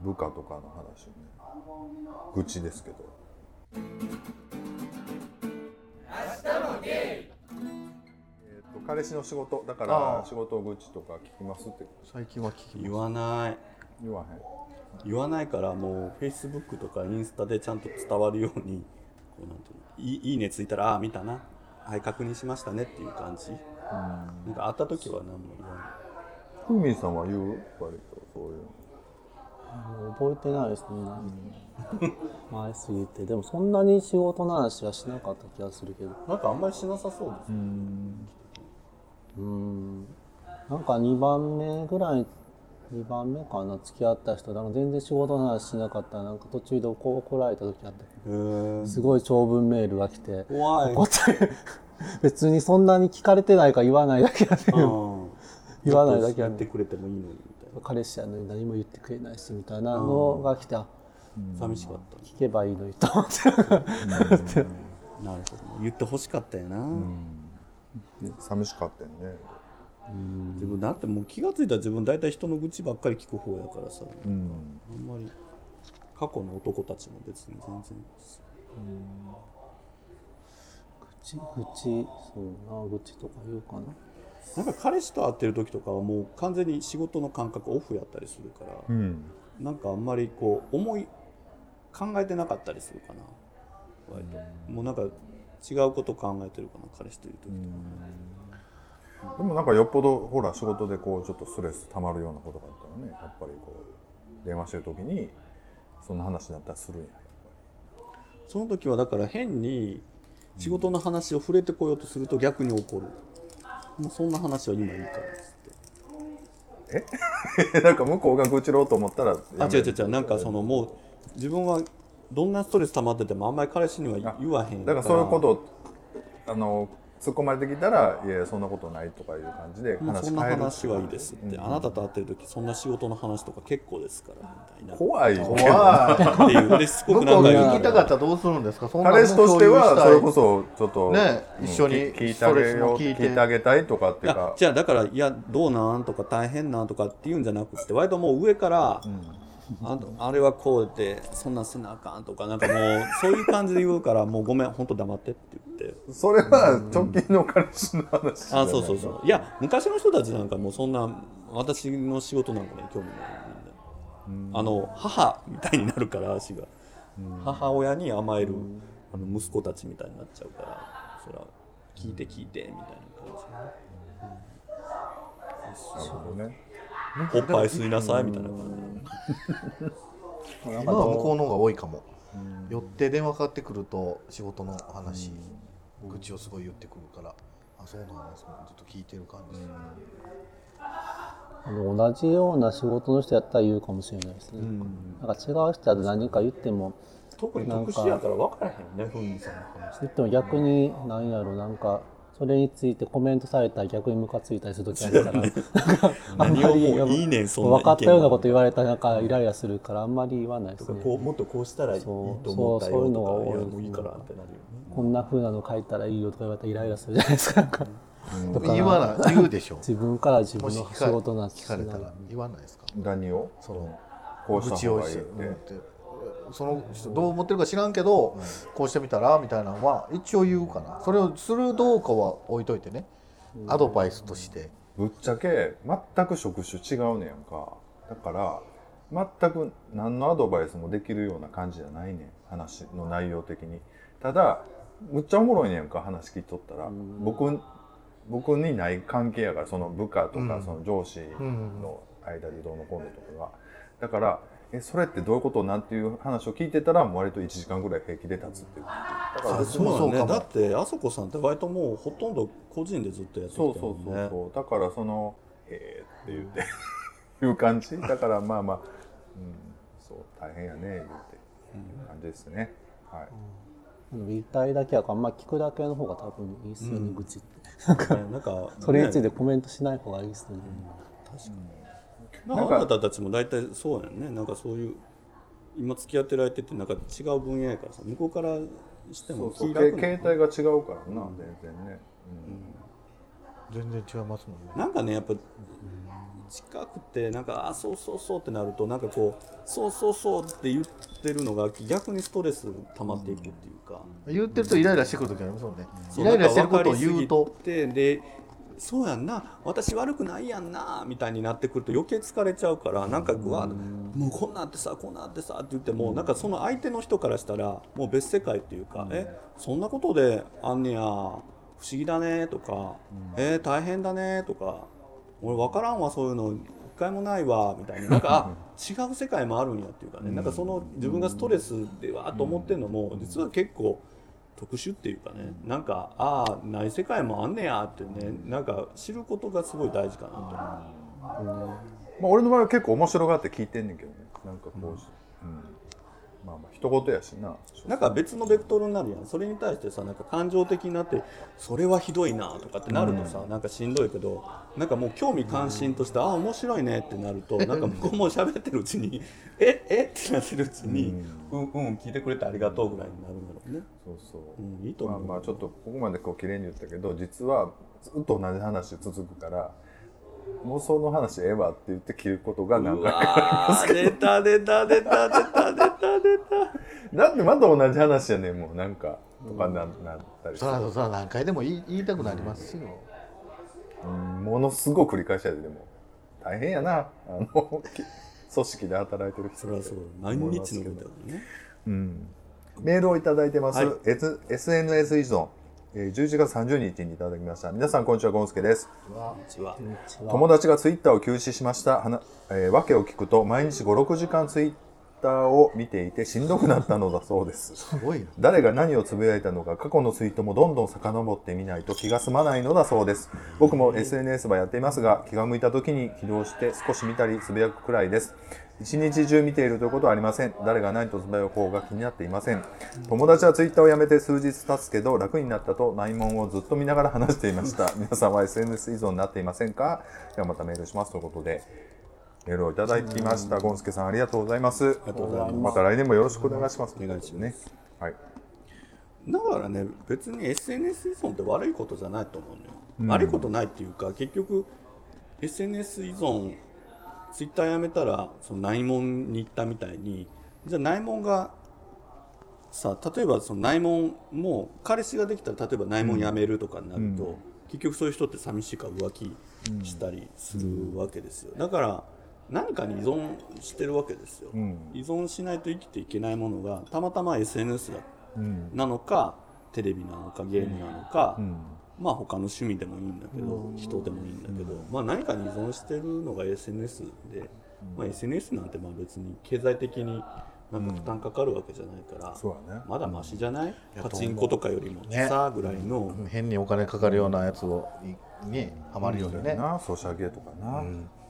部下とかの話をね。愚痴ですけど。えーと彼氏の仕事だから仕事愚痴とか聞きますって最近は聞き言わない。言わへん。言わないからもうフェイスブックとかインスタでちゃんと伝わるようにこうなんていうのいいいいねついたらああ見たな。はい確認しましたねっていう感じ。なんか会った時は何も言わない。ふみさんは言う？割とそういうの。もう覚えてないですね、前すぎて。でもそんなに仕事の話はしなかった気がするけど。なんかあんまりしなさそうですうん。なんか2番目ぐらい2番目かな付き合った人。なんか全然仕事の話しなかった。らなんか途中で怒怒られた時あったけど。すごい長文メールが来て。怒って (laughs) 別にそんなに聞かれてないから言わないだけやねうん (laughs) 言わないだけやねやってくれてもいいのに。みたい彼氏やのに何も言ってくれないしみたいなのが来て寂しかった。聞けばいいのにと思って。なるほど。言ってほしかったよな、寂しかったよね。自分だってもう気が付いたら自分大体人の愚痴ばっかり聞く方やからさ、うん。あんまり過去の男たちも別に全然。愚痴愚痴そうな愚痴とか言うかな。なんか彼氏と会ってる時とかはもう完全に仕事の感覚オフやったりするから、うん。なんかあんまりこう思い考えてなかったりするかな。割と、もうなんか違うこと考えてるかな彼氏といる時とか、でもなんかよっぽどほら仕事でこうちょっとストレス溜まるようなことがあったらねやっぱりこう電話してる時にそんな話になったらするんやその時はだから変に仕事の話を触れてこようとすると逆に怒る、もうそんな話は今いいからっつって。ぱり (laughs) なんか向こうが愚痴ろうと思ったらあ違う違う違う。なんかそのもう自分はどんなストレス溜まっててもあんまり彼氏には言わへんだからそういうことをあの突っ込まれてきたらいやいやそんなことないとかいう感じでもうそんな話はいいですって、あなたと会ってる時そんな仕事の話とか結構ですからみたいな。怖い。怖いっていうですごくなんか聞きたかったらどうするんですか？そんなの彼氏としてはそれこそちょっとねうん一緒に聞いてあげ聞いて。あげたいとかっていうか。じゃあだからいやどうなんとか大変なんとかっていうんじゃなくて割ともう上から、あんあれはこうでそんなんせなあかんとかなんかもうそういう感じで言うからもうごめん本当黙ってって言って。それは直近の彼氏の話じゃあそうそうそう。いや昔の人たちなんかもうそんな私の仕事なんかに興味ないみんなあの母みたいになるから足が。母親に甘えるあの息子たちみたいになっちゃうからそれは聞いて聞いてみたいな感なるほどねおっぱい吸いなさいみたいな。(laughs) 感じ今は向こうの方が多いかも。寄って電話かかってくると仕事の話愚痴をすごい言ってくるから。あそうなんですずっと聞いてる感じ。あの同じような仕事の人やったら言うかもしれないですね、なんか違う人やと何か言っても特に特殊やから分からへんねふみさんの話。言っても逆に何やろなんかそれについてコメントされたら逆にムカついたりする時あるから。なんかあんまりもういいねんそんな分かったようなこと言われたらなんかイライラするからあんまり言わないですね。こうもっとこうしたらいいと思ったそうそうそういうのがよとか多いいやもういいからってなるよねこんな風なの書いたらいいよとか言われたらイライラするじゃないですか。なん。か言わない言うでしょ。自分から自分の仕事なんて聞かれたら言わないですか？何を？そのこうした方愚痴をしてがいいその人どう思ってるか知らんけど、こうしてみたらみたいなのは一応言うかな。それをするどうかは置いといてね、アドバイスとして。ぶっちゃけ全く職種違うねやんか。だから全く何のアドバイスもできるような感じじゃないねん。話の内容的に。ただむっちゃおもろいねやんか話聞いとったら、僕僕にない関係やからその部下とか、うん。その上司の間でどうのこうのとかが。だからえそれってどういうこと？なんていう話を聞いてたらもう割と1時間ぐらい平気で立つっていう。だからあそうね。だってあそこさんって割ともうほとんど個人でずっとやってきたもんね。そうそうそうそう。だからその「へえ」って言って。(laughs) いう感じ？だからまあまあ、うん、そう大変やね言うて。いう感じですね、はい。言いたいだけやからあんま聞くだけの方が多分いいっすよね、愚痴って。ねなんかそれについねてコメントしない方がいいっすよね、なん。かあなたたちも大体そうやんね。なんかそういう今付き合ってる相手ってなんか違う分野やからさ向こうからしてもそうそう気楽携帯が違うからな、全然ね、全然違いますもんね。なんかねやっぱ近くてなんかあそうそうそうってなるとなんかこうそうそうそうって言ってるのが逆にストレス溜まっていくっていうか、言ってるとイライラしてくる時ありますもんね。そうイライラしてることを言うとそうやんな。私悪くないやんな。みたいになってくると余計疲れちゃうからなんかうわもうこんなってさこんなってさって言ってもなんかその相手の人からしたらもう別世界っていうか、えそんなことであんねや不思議だねとか、えー大変だねとか俺分からんわそういうの一回もないわみたいな。(laughs) なんかあ違う世界もあるんやっていうかね。なんかその自分がストレスでわーっと思ってるのも実は結構特殊っていうかねなんかああない世界もあんねやってねなんか知ることがすごい大事かなと。まあ、俺の場合は結構面白がって聞いてんねんけどね。なんかこう、うん。まあまあ一言やしな。なんか別のベクトルになるやん。それに対してさなんか感情的になってそれはひどいなとかってなるとさ、なんかしんどいけどなんかもう興味関心として、ああ面白いねってなるとなんか向こうも喋ってるうちに (laughs) ええ？ってなってるうちに、うん、うん聞いてくれてありがとうぐらいになるんだろうね、そうそう、うん、いいと思う、まあまあちょっとここまでこう綺麗に言ったけど実はずっと同じ話続くからもうその話ええわって言って切ることが何う回かわー出た出た出た出た。出た出ただってまた同じ話やねんもうなんかとかな,、なったりする。そらそら何回でも言い言いたくなりますよ、うん。ものすごく繰り返しやででも。大変やな。あのき組織で働いてる人それはそう毎日のことだからね。うん、メールをいただいてます、はい。S SNS 依存、えー11月30日にいただきました。皆さんこんにちはゴンスケです。こんにちは。友達がツイッターを休止しました。はな、えー、訳を聞くと毎日56時間ツイッターを見ていてしんどくなったのだそうです。すごいな。誰が何をつぶやいたのか過去のツイートもどんどん遡ってみないと気が済まないのだそうです。僕も SNS はやっていますが気が向いた時に起動して少し見たりつぶやくくらいです。一日中見ているということはありません。誰が何とつぶやく方が気になっていません。友達はツイッターをやめて数日経つけど楽になったと内門をずっと見ながら話していました。皆さんは SNS 依存になっていませんか？ではまたメールします。ということでメールをいただきました。ゴンスケさんありがとうございます。ありがとうございます。また来年もよろしくお願いします。お願いしますね。はい。だからね別に SNS 依存って悪いことじゃないと思うのよ、悪いことないっていうか結局 SNS 依存ツイッターやめたらその内門に行ったみたいにじゃあ内門がさ例えばその内門も彼氏ができたら例えば内門やめるとかになると、結局そういう人って寂しいから浮気したりするわけですよ。だから何かに依存してるわけですよ、ん。依存しないと生きていけないものがたまたま SNS だ。うん。なのかテレビなのかゲームなのか、ん。まあ他の趣味でもいいんだけど、人でもいいんだけど、まあ何かに依存してるのが SNS で、まあ、SNS なんてまあ別に経済的になんか負担かかるわけじゃないから、そうだね。まだマシじゃない、パチンコとかよりもねさぐらいの、変にお金かかるようなやつをいにハマるようにね、な。ソシャゲとかな、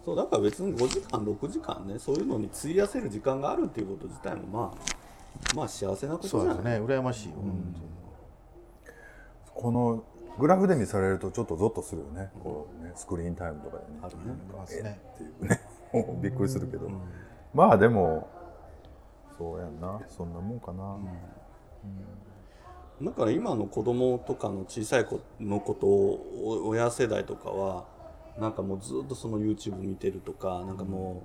そうだから別に5時間6時間ねそういうのに費やせる時間があるっていうこと自体もまあまあ幸せなことじゃない。そうですね羨ましいよ、このグラフで見されるとちょっとゾッとするよね,、こうねスクリーンタイムとかでね。あるね。ますね。っていうね。びっくりするけど、まあでもそうやんな。そんなもんかな、だから今の子供とかの小さい子のことをお親世代とかはなんかもうずっとその YouTube 見てるとかなんかも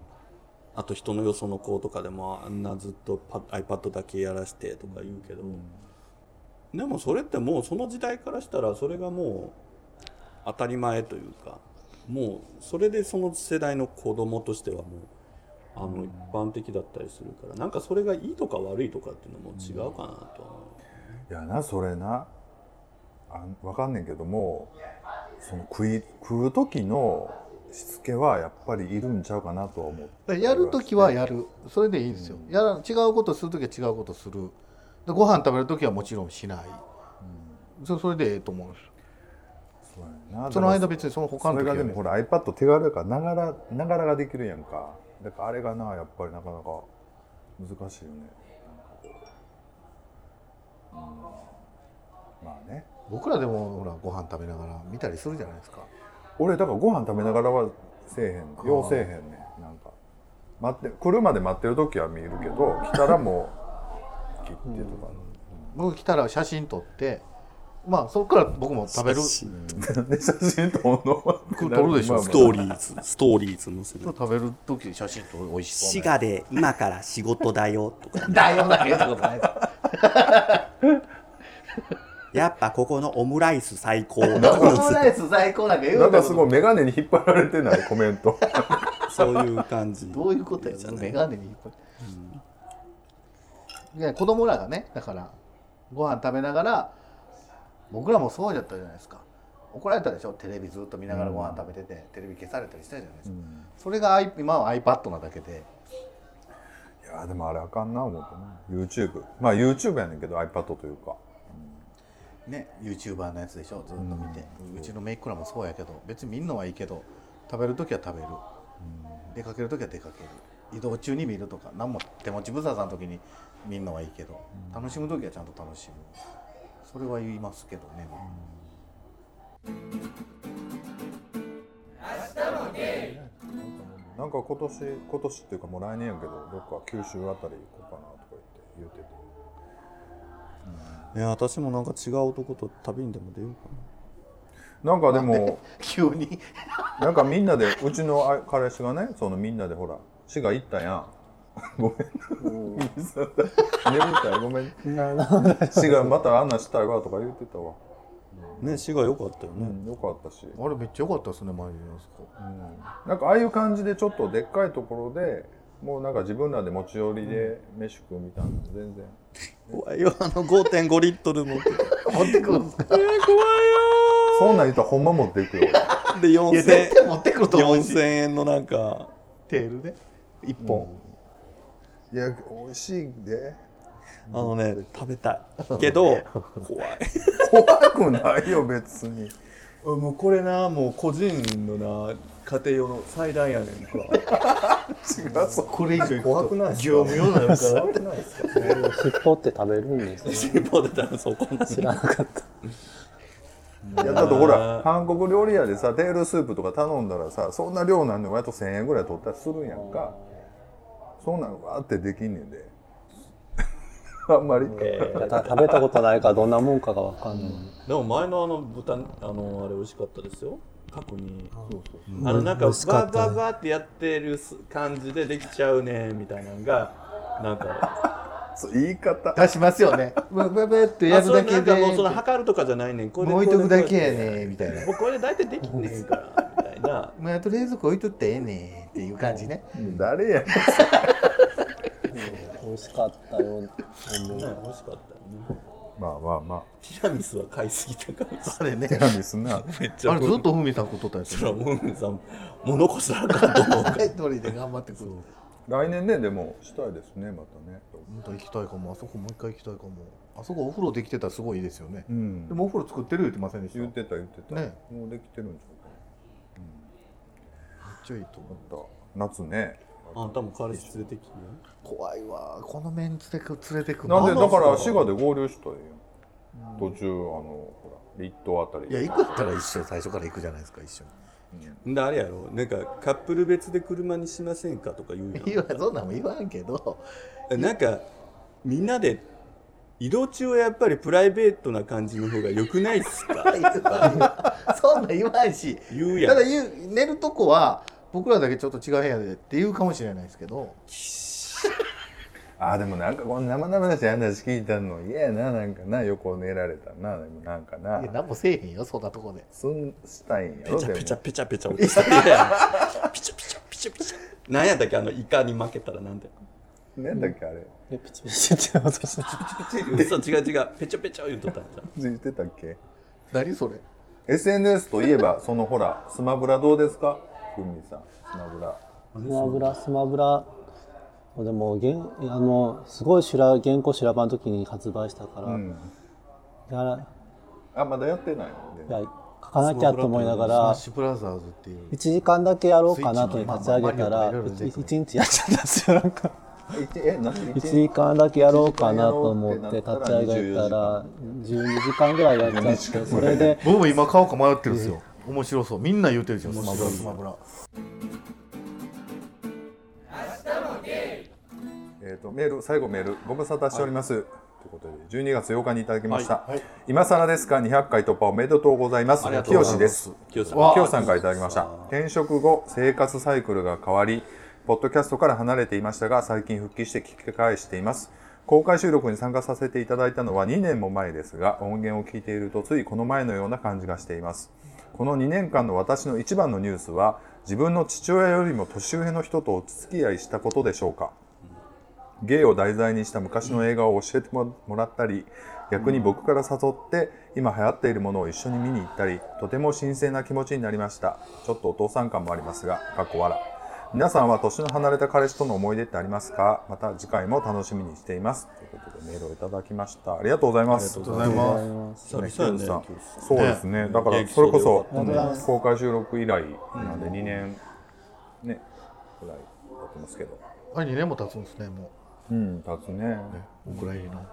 う、あと人のよその子とかでもあんなずっと iPad だけやらしてとか言うけど、でもそれってもうその時代からしたらそれがもう当たり前というかもうそれでその世代の子供としてはもうあの一般的だったりするからなんかそれがいいとか悪いとかっていうのも違うかなとは思う。いやなそれなあんわかんねんけどもその食い食う時のしつけはやっぱりいるんちゃうかなとは思うだからやる時はやる。それでいいですよ、やら違うことする時は違うことする。でご飯食べる時はもちろんしない、そそれでええと思うんですよ。その間別にその他それの時はがでもほら iPad 手軽やからながらながらができるやんか。だからあれがなやっぱりなかなか難しいよね。う、うん、僕らでもほらご飯食べながら見たりするじゃないですか。俺だからご飯食べながらはせえへん。ようせえへんねなんか。待って来るまで待ってる時は見るけど来たらもう切ってとか、僕来たら写真撮ってまあそこから僕も食べる。写真撮るの撮るでしょ。ストーリーズ。ストーリーズ載せる。食べる時写真撮る美味しそう。滋賀で今から仕事だよとか。(laughs) だよだよってことないやっぱここのオムライス最高。オムライス最高なんか言うなんかすいごい眼鏡に引っ張られてないコメント。(laughs) そういう感じ。どういうことやその眼鏡に引っ張る。いや子供らがねだからご飯食べながら僕らもそうだったじゃないですか。怒られたでしょ？テレビずっと見ながらご飯食べてて、テレビ消されたりしたじゃないですか、それが i- 今は iPad なだけで。いやでもあれあかんな思ってな。YouTube まあ YouTube やねんけど iPad というかね YouTuber のやつでしょずっと見て、うちのメイクらもそうやけど別に見んのはいいけど食べる時は食べる、出かける時は出かける。移動中に見るとか何も手持ち無沙汰の時に見んのはいいけど、楽しむ時はちゃんと楽しむ。それは言いますけどね、なんか今年今年っていうかもう来年やけどどっか九州あたり行こうかなとか言って言ってていや私もなんか違うとこと旅にでも出ようかな。んかでも (laughs) 急に。(laughs) なんかみんなでうちのあ彼氏がねそのみんなでほら滋賀行ったやん。(laughs) ごめん。眠たい。ごめん。滋賀また案内したいわとか言ってたわ、なね滋賀良かったよね、うん、よかったし。あれめっちゃ良かったですね前にあそこなんかああいう感じでちょっとでっかいところでもうなんか自分らで持ち寄りで飯食うみたいなの全然。怖いよあの5.5リットル持って持ってくるんですか？そんなん言ったらほんま持っていくよ。でいや4000絶対持ってくると思うし。4000円のなんか。テールで？一本、いや美味しいで。あのね食べたい。けど怖い。(laughs) 怖くないよ別に。(laughs) もうこれなもう個人のな家庭用の最大やねんか違うこれ以上怖くないですか？業務用になるかくな？いですか尻尾って食べるんですね。尻尾出たらそこの知らなかった。いやだってほら韓国料理屋でさテールスープとか頼んだらさそんな量なんで割と1000円ぐらい取ったりするんやんか。そんなんわーってできんねんで。(laughs) あんまり、いやた食べたことないからどんなもんかがわかんない、でも前のあの豚あのあれ美味しかったですよ角煮あのなんかバーバーバーってやってる感じでできちゃうねみたいなのがなんか (laughs) そう言い方。出しますよね。ブブブってやるだけで。もうその測るとかじゃないねん。これで置いとくだけやねみたいな。もうこれで大体できんねんからみたいな。(laughs) もうあと冷蔵庫置いとってええねっていう感じね。誰やねん。美味しかったよ。ね美味しかったよねまあまあまティラミスは買いすぎたからあれね。あテラミスな。めっちゃあれずっとふみさん食っとったんですそらよムーンさんもう残したらあかんと思う。(laughs) 一人で頑張ってくる。来年ねでもしたいですねまたね。本当行きたいかも。あそこもう一回行きたいかも。あそこお風呂できてたらすごいいいですよね、うん。でもお風呂作ってる言ってませんでした？言ってた言ってた、ね。もうできてるんちゃうかめっちゃいいと思う。また夏ねあんたも彼氏連れてきて。怖いわ。このメンツで連れてくなんでだから滋賀で合流したらいいやん途中あのほら立東あたりいや行くったら一緒最初から行くじゃないですか一緒であれやろ。なんかカップル別で車にしませんかとか言うやんに言わそんなんも言わんけど。なんかみんなで移動中はやっぱりプライベートな感じの方が良くないっすか？(laughs) そんなん言わんし。言うやん。ただ言う寝るとこは僕らだけちょっと違う部屋でって言うかもしれないですけど。(laughs) あでもなんかこの生々しい話聞いたの嫌やななんかな横寝られたな。でもなんかな。いや何もせえへんよそんなとこで。すんしたいんやろペチャペチャでペチャペチャ落ちてるやん。(laughs) ピチャピチャピチャピチャ。何やったっけあのイカに負けたらなんでもなんだっけあれ。えピチピチって私嘘違う違う。ペチャペチャ言うとったんじゃん言ってたっけ？何それ。SNS といえばそのほらスマブラどうですか？ふみさんスマブラ。スマブラ。スマブラ。でもげんあのすごい修羅原稿修羅版の時に発売したから、うん。やらあまだやってないのいや書かなきゃと思いながスマッらシュブラザーズっていう。1時間だけやろうかなと立ち上げたらまあまあマリオとかいろいろ出てくる。1日やっちゃったんですよなんか。でえ何1時間だけやろうかなと思って立ち上げたら12時間ぐらいやっちゃってそれで僕も今買おうか迷ってるんですよ面白そう。みんな言ってるじゃんスマブラスマブラ。えー、とメール最後メール。ご無沙汰しております、ということで12月8日にいただきました、はい。今更ですか？200回突破おめでとうございます。ありがとうございます。清です。清さん。清さんからいただきました。転職後生活サイクルが変わりポッドキャストから離れていましたが最近復帰して聞き返しています。公開収録に参加させていただいたのは2年も前ですが音源を聞いているとついこの前のような感じがしていますこの2年間の私の一番のニュースは自分の父親よりも年上の人とお付き合いしたことでしょうか。芸を題材にした昔の映画を教えてもらったり逆に僕から誘って今流行っているものを一緒に見に行ったりとても神聖な気持ちになりました。ちょっとお父さん感もありますがかっこ笑皆さんは年の離れた彼氏との思い出ってありますか？また次回も楽しみにしています。ということでメールをいただきました。ありがとうございます。ありがとうございます。久々やね。そうですね。だからそれこそ公開収録以来なんで2年ねぐらいやってますけど。あれ2年も経つんですねもう。ん経つね。うねお蔵入りの。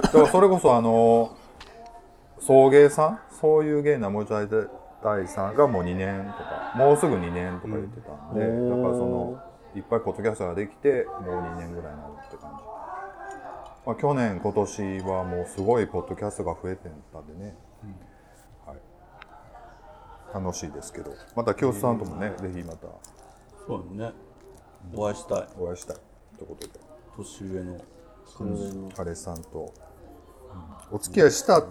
だからそれこそあの送迎さん？そういう芸なもうちょい大さんがもう2年とかもうすぐ2年とか言ってたんで、うんだからそのいっぱいポッドキャストができてもう2年ぐらいになるって感じ、まあ、去年今年はもうすごいポッドキャストが増えてたんでね、はい、楽しいですけど。また京都さんともね、ぜひまた。そうだね。お会いしたい。お会いしたい。ということで。年上の彼氏さんと、お付き合いした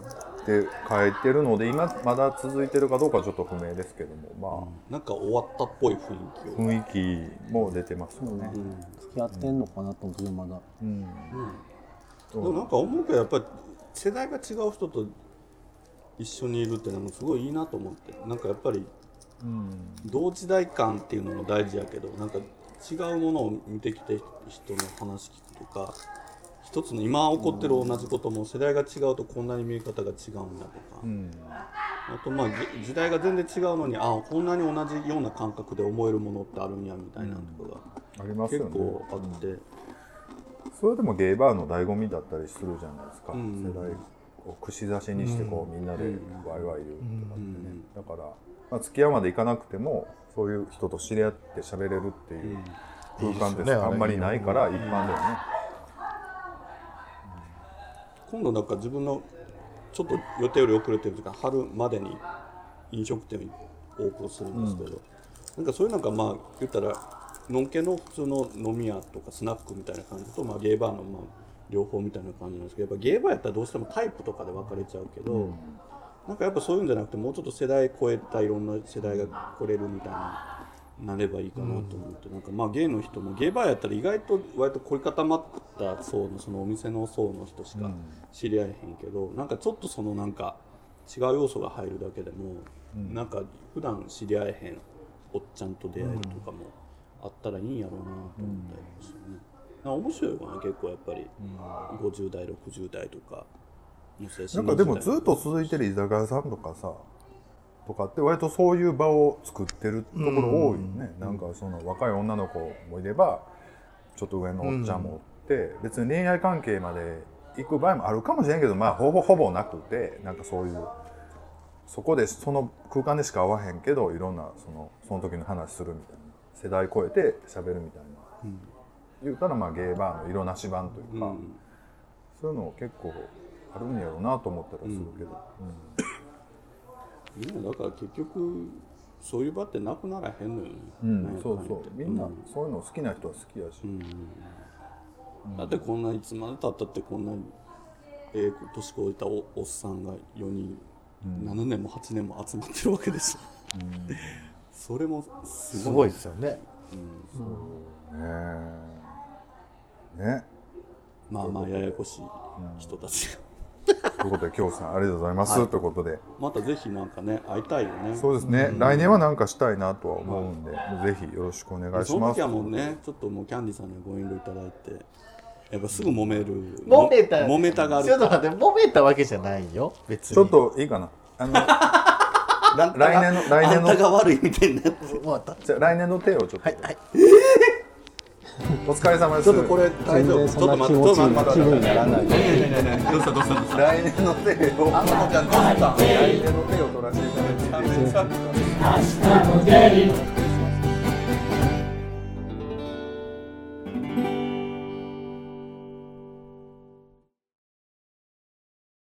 って書いてるので今まだ続いてるかどうかはちょっと不明ですけどもなんか終わったっぽい雰囲気雰囲気も出てますよね、付き合ってんのかなと思うけどまだ。うん。でもなんか思うけどやっぱり世代が違う人と一緒にいるってなんかすごいいいなと思って。なんかやっぱり同時代感っていうのも大事やけどなんか違うものを見てきて人の話聞くとか一つの今起こってる同じことも世代が違うとこんなに見え方が違うんだとか、うん。あとまあじ時代が全然違うのにあこんなに同じような感覚で思えるものってあるんやみたいなとかありますよね。が結構あって。それでもゲイバーの醍醐味だったりするじゃないですか、ん。世代を串刺しにしてこう、みんなでワイワイ言うとかってね、だから、まあ、付き合うまでいかなくてもそういう人と知り合って喋れるっていう空間ってねあんまりないから一般ではね、今度なんか自分のちょっと予定より遅れてる時間春までに飲食店をオープンするんですけど、なんかそういうなんかまあ言ったらのんけの普通の飲み屋とかスナックみたいな感じと、まあ、ゲーバーのまあ両方みたいな感じなんですけどやっぱゲーバーやったらどうしてもタイプとかで分かれちゃうけど、なんかやっぱそういうんじゃなくてもうちょっと世代超えたいろんな世代が来れるみたいな。なればいいかなと思って、なんかまあゲイの人もゲイバーやったら意外と割と凝り固まった層のそのお店の層の人しか知り合えへんけど、なんかちょっとそのなんか違う要素が入るだけでも、なんか普段知り合えへんおっちゃんと出会えるとかもあったらいいんやろうなと思ったりもしてね、なんか面白いかな結構やっぱり。50代60代とかなんかでもずっと続いてる居酒屋さんとかさとかって割とそういう場を作ってるところ多いよね、なんかその若い女の子もいればちょっと上のおっちゃんもおって、別に恋愛関係まで行く場合もあるかもしれんけどまあほぼほぼなくてなんかそういうそこでその空間でしか会わへんけどいろんなそのその時の話するみたいな世代超えて喋るみたいな、言うたらまあゲーバーの色なし版というか、うん。そういうの結構あるんやろうなと思ったりするけど、みんなだから結局そういう場ってなくならへんのよね、うんそうそう。みんなうん。そういうの好きな人は好きやし、だってこんないつまでたったってこんなええ年越えたおおっさんが4人、7年も8年も集まってるわけですよ、(laughs) それもすすごい。ごいですよね。ねえ。ね。まあまあややこしい人たちが、ということで京さんありがとうございます、ということで。またぜひなんかね会いたいよね。そうですね、来年はなんかしたいなとは思うんで、ぜひよろしくお願いします。その時はもうね。ちょっともうキャンディーさんにはご遠慮いただいて。やっぱすぐ揉める。揉めた揉めたがる。ちょっと待って揉めたわけじゃないよ別に。ちょっといいかな。あのら (laughs) 来年の来年あんたがの悪いみたいになって終わったじゃあ来年の手をちょっと、はいはい (laughs) (laughs) お疲れ様です。ちょっとこれ大丈夫？ちょっと待ってちちょっと待って。気分にならない。どうしたどうしたどうした？来年の手をあの子ちゃんどうした来年の手を取らせていただいて。明日も出る